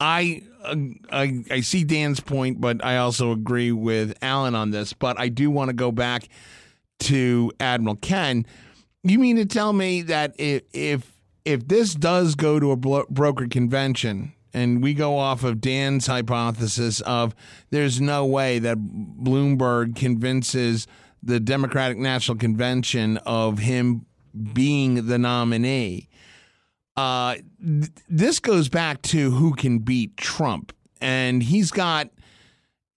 I uh, I, I see Dan's point, but I also agree with Alan on this. But I do want to go back to Admiral Ken. You mean to tell me that if if if this does go to a blo- broker convention and we go off of Dan's hypothesis of there's no way that Bloomberg convinces the Democratic National Convention of him being the nominee. Uh, th- this goes back to who can beat Trump, and he's got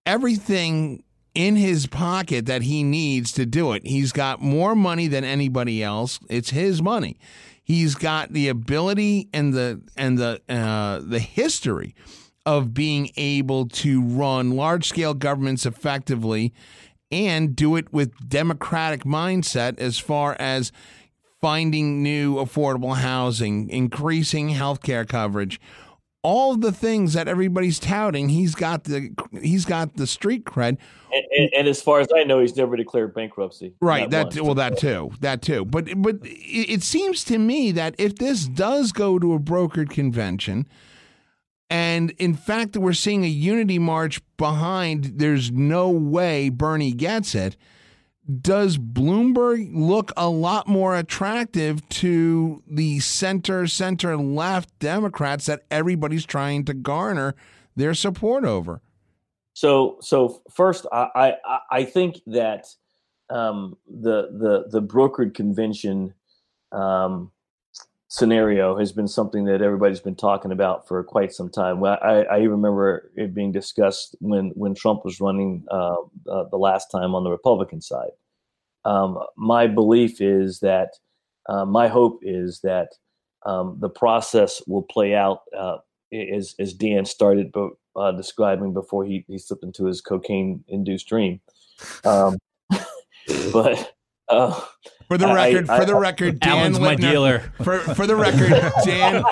everything in his pocket that he needs to do it. He's got more money than anybody else. It's his money. He's got the ability and the and the uh, the history of being able to run large scale governments effectively and do it with democratic mindset as far as finding new affordable housing, increasing health care coverage, all the things that everybody's touting. He's got the he's got the street cred. And, and, and as far as I know, he's never declared bankruptcy. Right. That once. well, that too. That too. But but it, it seems to me that if this does go to a brokered convention, and in fact we're seeing a unity march behind, there's no way Bernie gets it. Does Bloomberg look a lot more attractive to the center, center left Democrats that everybody's trying to garner their support over? So, so first, I I, I think that um, the the the brokered convention um, scenario has been something that everybody's been talking about for quite some time. Well, I, I remember it being discussed when when Trump was running uh, uh, the last time on the Republican side. Um, my belief is that uh, my hope is that um, the process will play out uh, as as Dan started uh, describing before he, he slipped into his cocaine induced dream. Um, (laughs) but uh, For the record, I- for the I- record, Dan Alan's my dealer. For for the record, Dan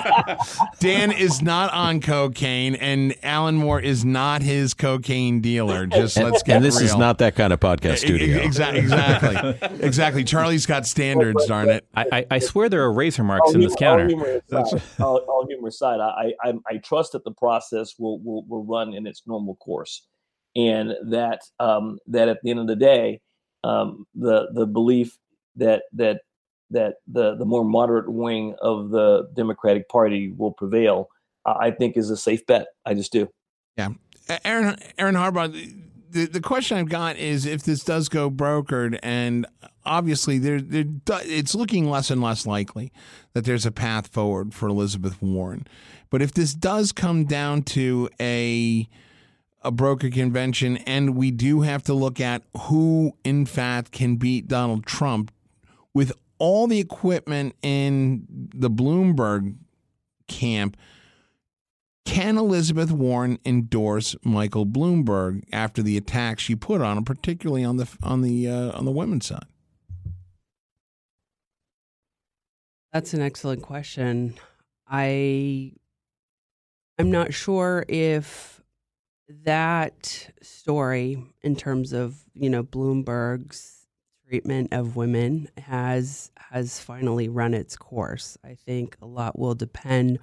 Dan is not on cocaine, and Alan Moore is not his cocaine dealer. Just let's get and this is not that kind of podcast studio. Exactly, exactly, (laughs) exactly. Charlie's got standards, darn it. I, I, I swear there are razor marks all in this humor, all counter. humor aside, all, all humor aside, I, I, I trust that the process will, will, will run in its normal course, and that um, that at the end of the day, um, the the belief that that that the the more moderate wing of the Democratic Party will prevail, I think is a safe bet. I just do. Yeah, Aaron Aaron Harbaugh. The the question I've got is if this does go brokered, and obviously there there it's looking less and less likely that there's a path forward for Elizabeth Warren. But if this does come down to a a broker convention, and we do have to look at who, in fact, can beat Donald Trump with all the equipment in the Bloomberg camp. Can Elizabeth Warren endorse Michael Bloomberg after the attacks she put on him, particularly on the on the uh, on the women's side? That's an excellent question. I I'm not sure if that story in terms of, you know, Bloomberg's treatment of women has has finally run its course. I think a lot will depend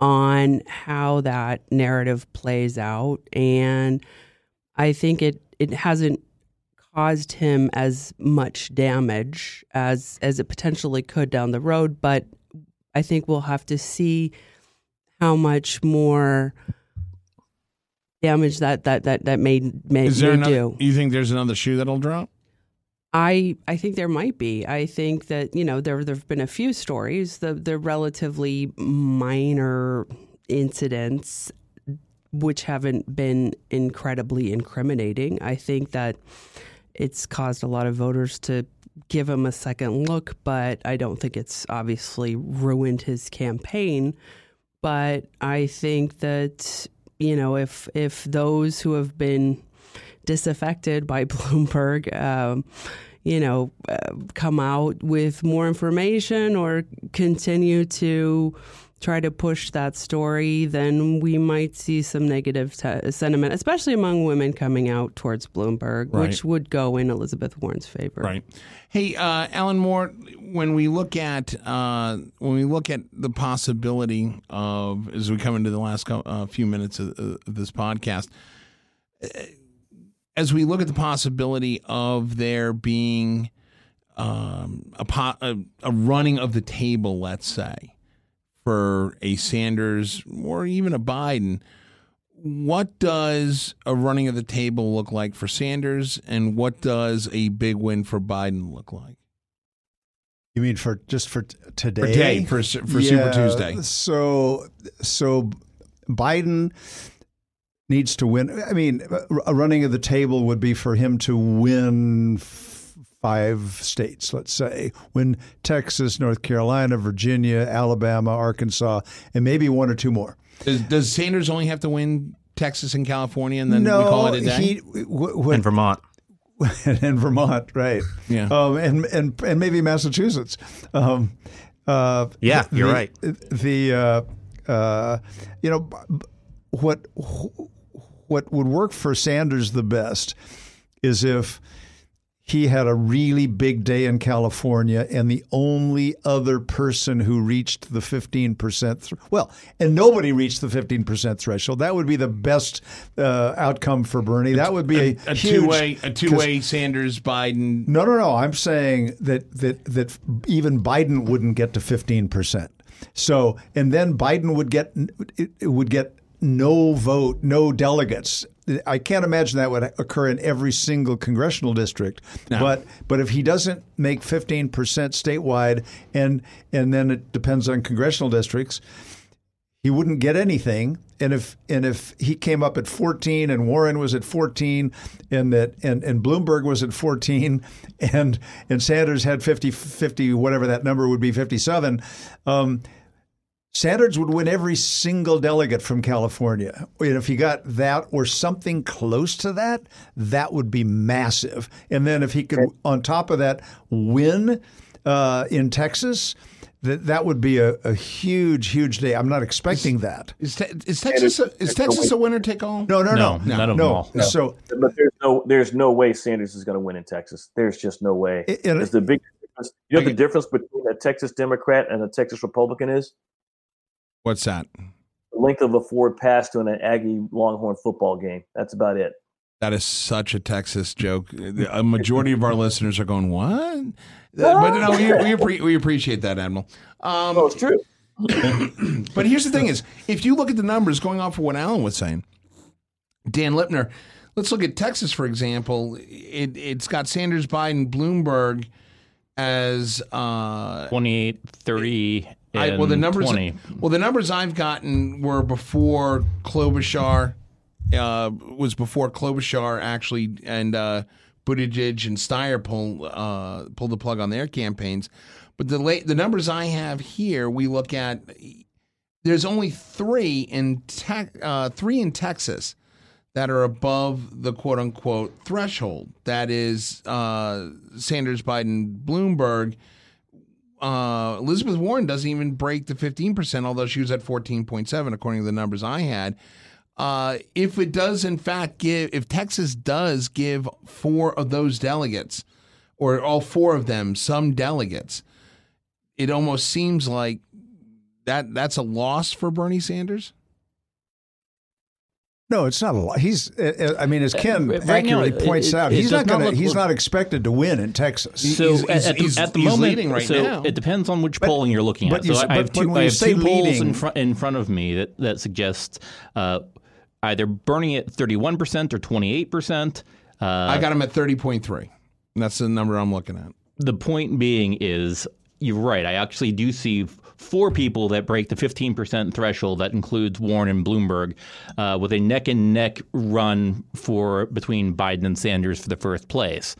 on how that narrative plays out and I think it it hasn't caused him as much damage as as it potentially could down the road but I think we'll have to see how much more damage that that that that may may, Is there may another? do. You think there's another shoe that'll drop? I I think there might be. I think that you know there there've been a few stories, the the relatively minor incidents, which haven't been incredibly incriminating. I think that it's caused a lot of voters to give him a second look, but I don't think it's obviously ruined his campaign. But I think that you know if if those who have been disaffected by (laughs) Bloomberg, um, you know, uh, come out with more information or continue to try to push that story, then we might see some negative te- sentiment, especially among women coming out towards Bloomberg, Right. which would go in Elizabeth Warren's favor. Right. Hey, uh, Alan Moore, when we look at uh, when we look at the possibility of as we come into the last co- uh, few minutes of, of this podcast, uh, as we look at the possibility of there being um, a, po- a a running of the table, let's say, for a Sanders or even a Biden. What does a running of the table look like for Sanders, and what does a big win for Biden look like? You mean for just for t- today? For day, for for Super Tuesday. So so Biden needs to win. I mean, a running of the table would be for him to win f- five states, let's say, win Texas, North Carolina, Virginia, Alabama, Arkansas, and maybe one or two more. Does, does Sanders only have to win Texas and California, and then no, we call it a day? he w- w- in Vermont. (laughs) in Vermont, right? Yeah. um, and and and maybe Massachusetts. Um, uh, Yeah, you're right. The uh, uh, you know b- b- what what would work for Sanders the best is if he had a really big day in California, and the only other person who reached the 15% th- well, and nobody reached the 15% threshold. That would be the best uh, outcome for Bernie. That would be a, a huge, two way a two way Sanders Biden. no, no, no. I'm saying that that that even Biden wouldn't get to 15 percent. So, and then Biden would get would get no vote, no delegates. I can't imagine that would occur in every single congressional district. But but if he doesn't make 15 percent statewide, and and then it depends on congressional districts, he wouldn't get anything. And if and if he came up at 14 and Warren was at 14 and that and, and Bloomberg was at 14 and and Sanders had 50 50 whatever that number would be 57 um, Sanders would win every single delegate from California. And if he got that or something close to that, that would be massive. And then if he could, on top of that, win uh, in Texas, that that would be a, a huge, huge day. I'm not expecting that. Is, te- is Texas a, is Texas a winner take all? No, no, no, No, none of them no. all. So But there's no there's no way Sanders is going to win in Texas. There's just no way. It- it- It's the big. You know the difference between a Texas Democrat and a Texas Republican is? What's that? The length of a Ford pass to an Aggie Longhorn football game. That's about it. That is such a Texas joke. A majority of our (laughs) listeners are going, "What?" But no, we we, appre- we appreciate that, Admiral. Um, Oh, it's true. (clears throat) but here's the thing: is if you look at the numbers, going off of what Alan was saying, Dan Lipner. Let's look at Texas for example. It it's got Sanders, Biden, Bloomberg as uh, 28, 30, and I, well, the numbers. 20. Well, the numbers I've gotten were before Klobuchar uh, was before Klobuchar actually and uh, Buttigieg and Steyer pulled uh, pulled the plug on their campaigns. But the late the numbers I have here, we look at. There's only three in te- uh, three in Texas that are above the quote unquote threshold. That is uh, Sanders, Biden, Bloomberg uh, Elizabeth Warren doesn't even break the 15%, although she was at 14.7, according to the numbers I had. Uh, if it does, in fact, give, if Texas does give four of those delegates, or all four of them, some delegates, it almost seems like that that's a loss for Bernie Sanders. No, it's not a lot. He's, uh, uh, I mean, as Ken right accurately it- points it- out, it he's not not going to. look- He's look- not expected to win in Texas. So He's- at, at he's- the, at the he's moment, leading right so now. it depends on which polling you're looking but at. you So s- I have but two, I have say two polls in front in front of me that that suggest uh, either Bernie at 31 percent or 28 percent. Uh, I got him at 30.3. That's the number I'm looking at. the point being is you're right. I actually do see four people that break the 15% threshold. That includes Warren and Bloomberg, uh, with a neck and neck run for between Biden and Sanders for the first place.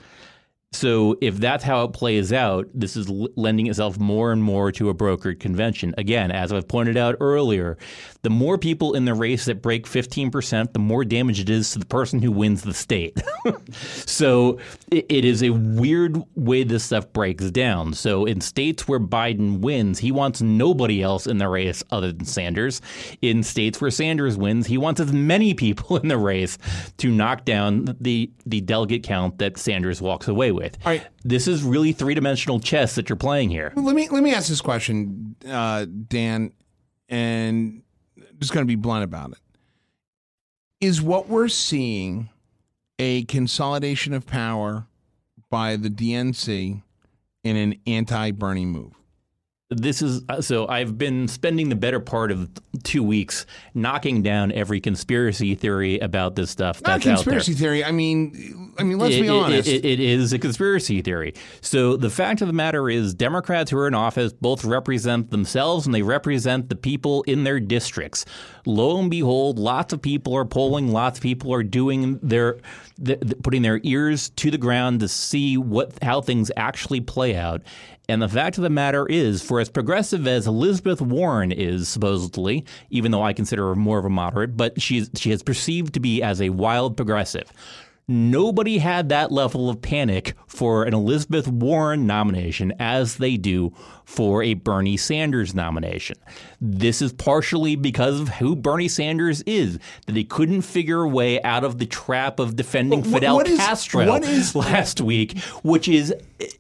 So if that's how it plays out, this is l- lending itself more and more to a brokered convention. Again, as I've pointed out earlier, the more people in the race that break 15%, the more damage it is to the person who wins the state. (laughs) so it, it is a weird way this stuff breaks down. So in states where Biden wins, he wants nobody else in the race other than Sanders. In states where Sanders wins, he wants as many (laughs) people in the race to knock down the the delegate count that Sanders walks away with. All right. This is really three dimensional chess that you're playing here. Let me let me ask this question, uh, Dan, and I'm just going to be blunt about it. Is what we're seeing a consolidation of power by the DNC in an anti-Bernie move? This is uh, so I've been spending the better part of two weeks knocking down every conspiracy theory about this stuff Not that's a out there. conspiracy theory. I mean, I mean, let's It- be honest. it- it is a conspiracy theory. So the fact of the matter is, Democrats who are in office both represent themselves and they represent the people in their districts. Lo and behold, lots of people are polling. Lots of people are doing their, th- th- putting their ears to the ground to see what how things actually play out. And the fact of the matter is, for as progressive as Elizabeth Warren is supposedly, even though I consider her more of a moderate, but she's she is perceived to be as a wild progressive. Nobody had that level of panic for an Elizabeth Warren nomination as they do for a Bernie Sanders nomination. This is partially because of who Bernie Sanders is, that he couldn't figure a way out of the trap of defending what- Fidel what is- Castro what is- (laughs) last week, which is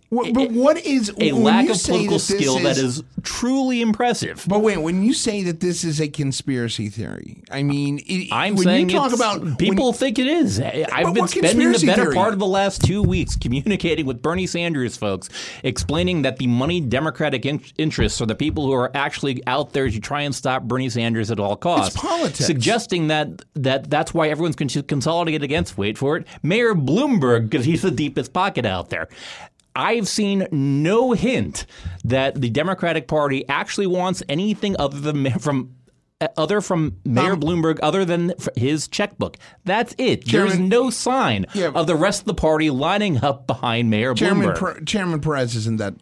What- but what is a lack of political that skill that is truly impressive. But wait, when you say that this is a conspiracy theory, I mean, it, I'm when saying you talk about people you- think it is. I've been spending the better theory? part of the last two weeks communicating with Bernie Sanders folks, explaining that the money Democratic in- interests are the people who are actually out there to try and stop Bernie Sanders at all costs. politics. Suggesting that that that's why everyone's con- consolidated against. Wait for it, Mayor Bloomberg because he's the deepest pocket out there. I've seen no hint that the Democratic Party actually wants anything other than from uh, other from Mayor Bloomberg, other than his checkbook. That's it. There's no sign Yeah. of the rest of the party lining up behind Mayor Chairman Bloomberg. per, Chairman Perez isn't that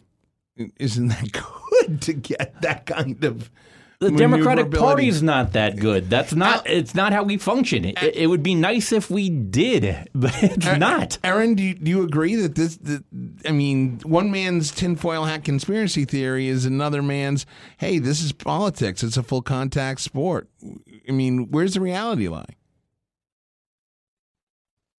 isn't that (laughs) good to get that kind of The Democratic. Party's not that good. That's uh, not. It's not how we function. It, uh, it would be nice if we did, (laughs) but it's not. Aaron, do you, do you agree that this? That, I mean, one man's tinfoil hat conspiracy theory is another man's. Hey, this is politics. It's a full contact sport. I mean, where's the reality lie?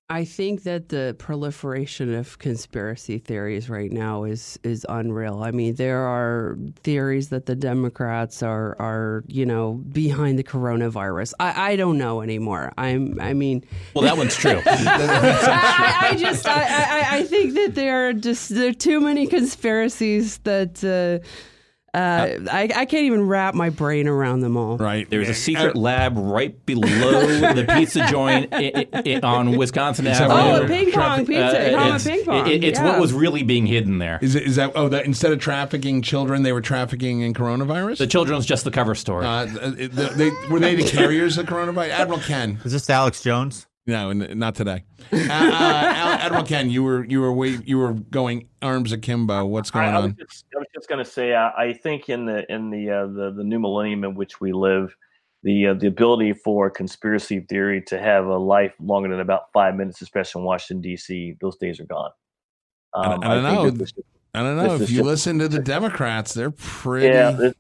I think that the proliferation of conspiracy theories right now is is unreal. I mean, there are theories that the Democrats are are you know behind the coronavirus. I, I don't know anymore. I'm I mean, Well, that one's true. (laughs) I, I just I, I, I think that there are just there are too many conspiracies that. Uh, uh, I, I can't even wrap my brain around them all. Right. There's a secret lab right below the pizza joint i i on Wisconsin Avenue. Oh, a ping pong pizza. Uh, Hama it's, ping pong. it- it's yeah. what was really being hidden there. Is it? Is that? Oh, that instead of trafficking children, they were trafficking in coronavirus. The children's just the cover story. uh, they, they, were they the (laughs) carriers of coronavirus? Admiral Ken. Is this Alex Jones? No, n- not today. Uh, uh, Admiral (laughs) Ken, you were you were way, you were going arms akimbo. What's going I, I on? just, I was just going to say, I, I think in the in the, uh, the the new millennium in which we live, the uh, the ability for conspiracy theory to have a life longer than about five minutes, especially in Washington D.C., those days are gone. Um, I don't think know. this- I don't know if you just- listen to the (laughs) Democrats, they're pretty. yeah,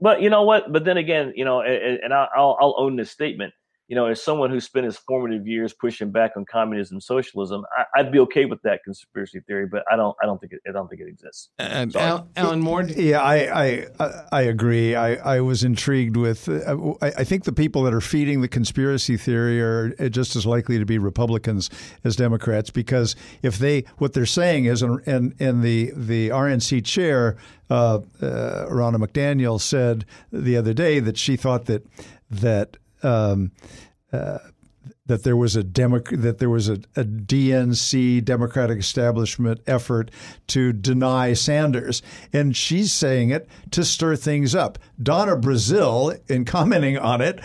but you know what? But then again, you know, and, and I'll I'll own this statement. You know, as someone who spent his formative years pushing back on communism, socialism, I, I'd be okay with that conspiracy theory. But I don't, I don't think it, I don't think it exists. Uh, Sorry. Al- Alan Moore. Yeah, I I, I- I agree. I, I was intrigued with. Uh, I, I think the people that are feeding the conspiracy theory are just as likely to be Republicans as Democrats because if they what they're saying is, and and, and the the RNC chair uh, uh, Ronna McDaniel said the other day that she thought that that. Um, that there was a Democ- that there was a, a DNC Democratic establishment effort to deny Sanders, and she's saying it to stir things up. Donna Brazile, in commenting on it,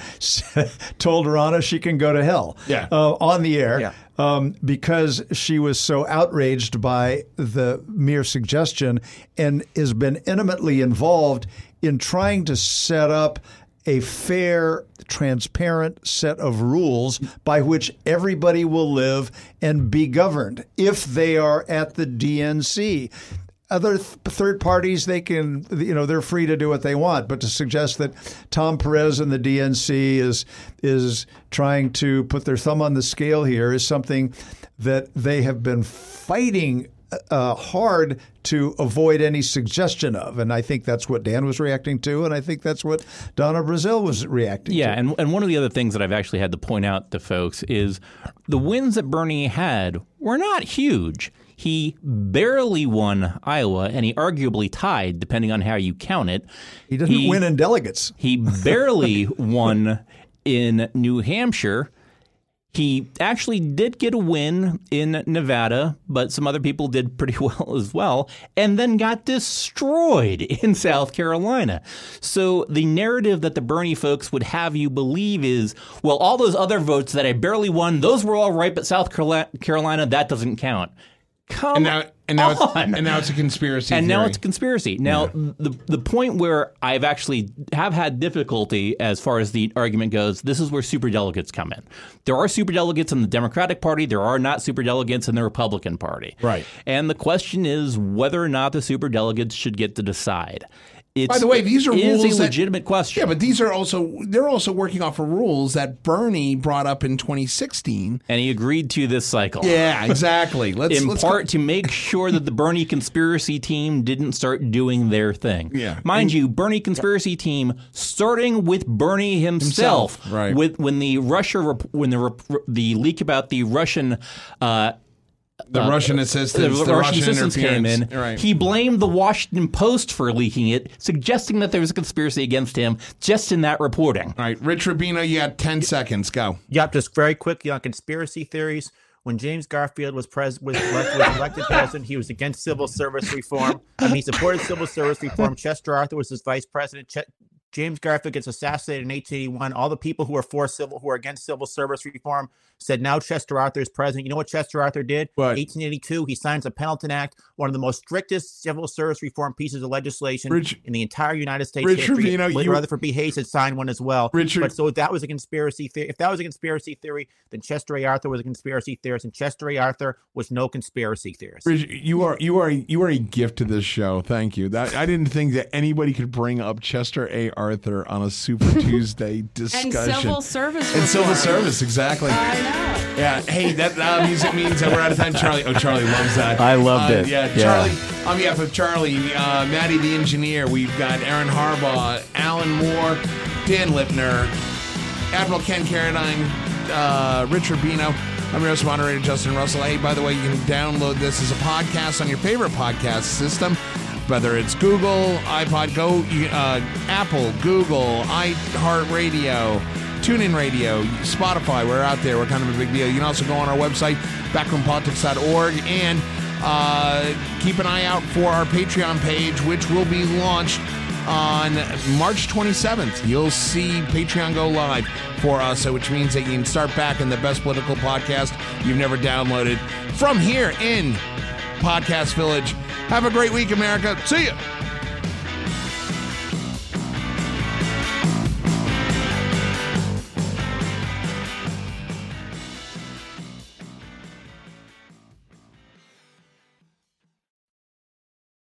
(laughs) told Ronna she can go to hell. Yeah. uh, on the air. Yeah. Um, because she was so outraged by the mere suggestion and has been intimately involved in trying to set up a fair, transparent set of rules by which everybody will live and be governed if they are at the DNC. Other th- third parties, they can, you know, they're free to do what they want. But to suggest that Tom Perez and the DNC is is trying to put their thumb on the scale here is something that they have been fighting uh, hard to avoid any suggestion of. And I think that's what Dan was reacting to, and I think that's what Donna Brazile was reacting to. Yeah, to. and, and one of the other things that I've actually had to point out to folks is the wins that Bernie had were not huge. He barely won Iowa, and he arguably tied, depending on how you count it. he didn't win in delegates. He barely (laughs) won in New Hampshire. He actually did get a win in Nevada, but some other people did pretty (laughs) well as well, and then got destroyed (laughs) in South Carolina. So the narrative that the Bernie folks would have you believe is, well, all those other votes that I barely won, those were all right, but South Carolina, that doesn't count. Come And now, and now, it's, on. and now it's a conspiracy. and now it's a conspiracy. Now, the the point where I've actually have had difficulty as far as the argument goes, this is where superdelegates come in. There are superdelegates in the Democratic Party. There are not superdelegates in the Republican Party. Right. And the question is whether or not the superdelegates should get to decide. It's, By the way, these are it is rules a that- legitimate question. Yeah, but these are also they're also working off of rules that Bernie brought up in 2016. and he agreed to this cycle. Yeah, exactly. (laughs) Let's in let's part to make sure that the Bernie conspiracy team didn't start doing their thing. Yeah. Mind you, Bernie conspiracy team starting with Bernie himself, Himself, right. with when the Russia when the the leak about the Russian uh, Uh, the Russian the, assistance, the, Russian assistance came in. Right. He blamed the Washington Post for leaking it, suggesting that there was a conspiracy against him just in that reporting. All right, Rich Rubino, you got 10 seconds. Go. Yep, just very quickly on conspiracy theories. When James Garfield was pres- was, elect- was elected president, he was against civil service reform. I mean, he supported civil service reform. Chester Arthur was his vice president. Ch- James Garfield gets assassinated in 1881. All the people who are for civil, who are against civil service reform, said now Chester Arthur is president. You know what Chester Arthur did? What? 1882, he signs the Pendleton Act, one of the most strictest civil service reform pieces of legislation Rich- in the entire United States Rich history. Trevino, Lee you- Rutherford B. Hayes had signed one as well. Richard- but so if that was a conspiracy theory, if that was a conspiracy theory, then Chester A. Arthur was a conspiracy theorist, and Chester A. Arthur was no conspiracy theorist. Bridge, you are you are you are a gift to this show. Thank you. That I didn't think that anybody could bring up Chester A. Arthur on a Super (laughs) Tuesday discussion. And civil service. And civil service, exactly. I know. Yeah. Hey, that uh, music means that we're out of time. Charlie. Oh, Charlie loves that. I loved Uh, it. Yeah, Yeah. Charlie. On behalf of Charlie, uh, Maddie the engineer, we've got Aaron Harbaugh, Alan Moore, Dan Lipner, Admiral Ken Carradine, uh, Rich Rubino. I'm your host moderator, Justin Russell. Hey, by the way, you can download this as a podcast on your favorite podcast system, whether it's Google, iPod, Go, uh, Apple, Google, iHeartRadio, TuneIn Radio, Spotify. We're out there. We're kind of a big deal. You can also go on our website, backroompolitics.org, and uh, keep an eye out for our Patreon page, which will be launched on March 27th. You'll see Patreon go live for us, which means that you can start back in the best political podcast you've never downloaded from here in Podcast Village. Have a great week, America. See ya.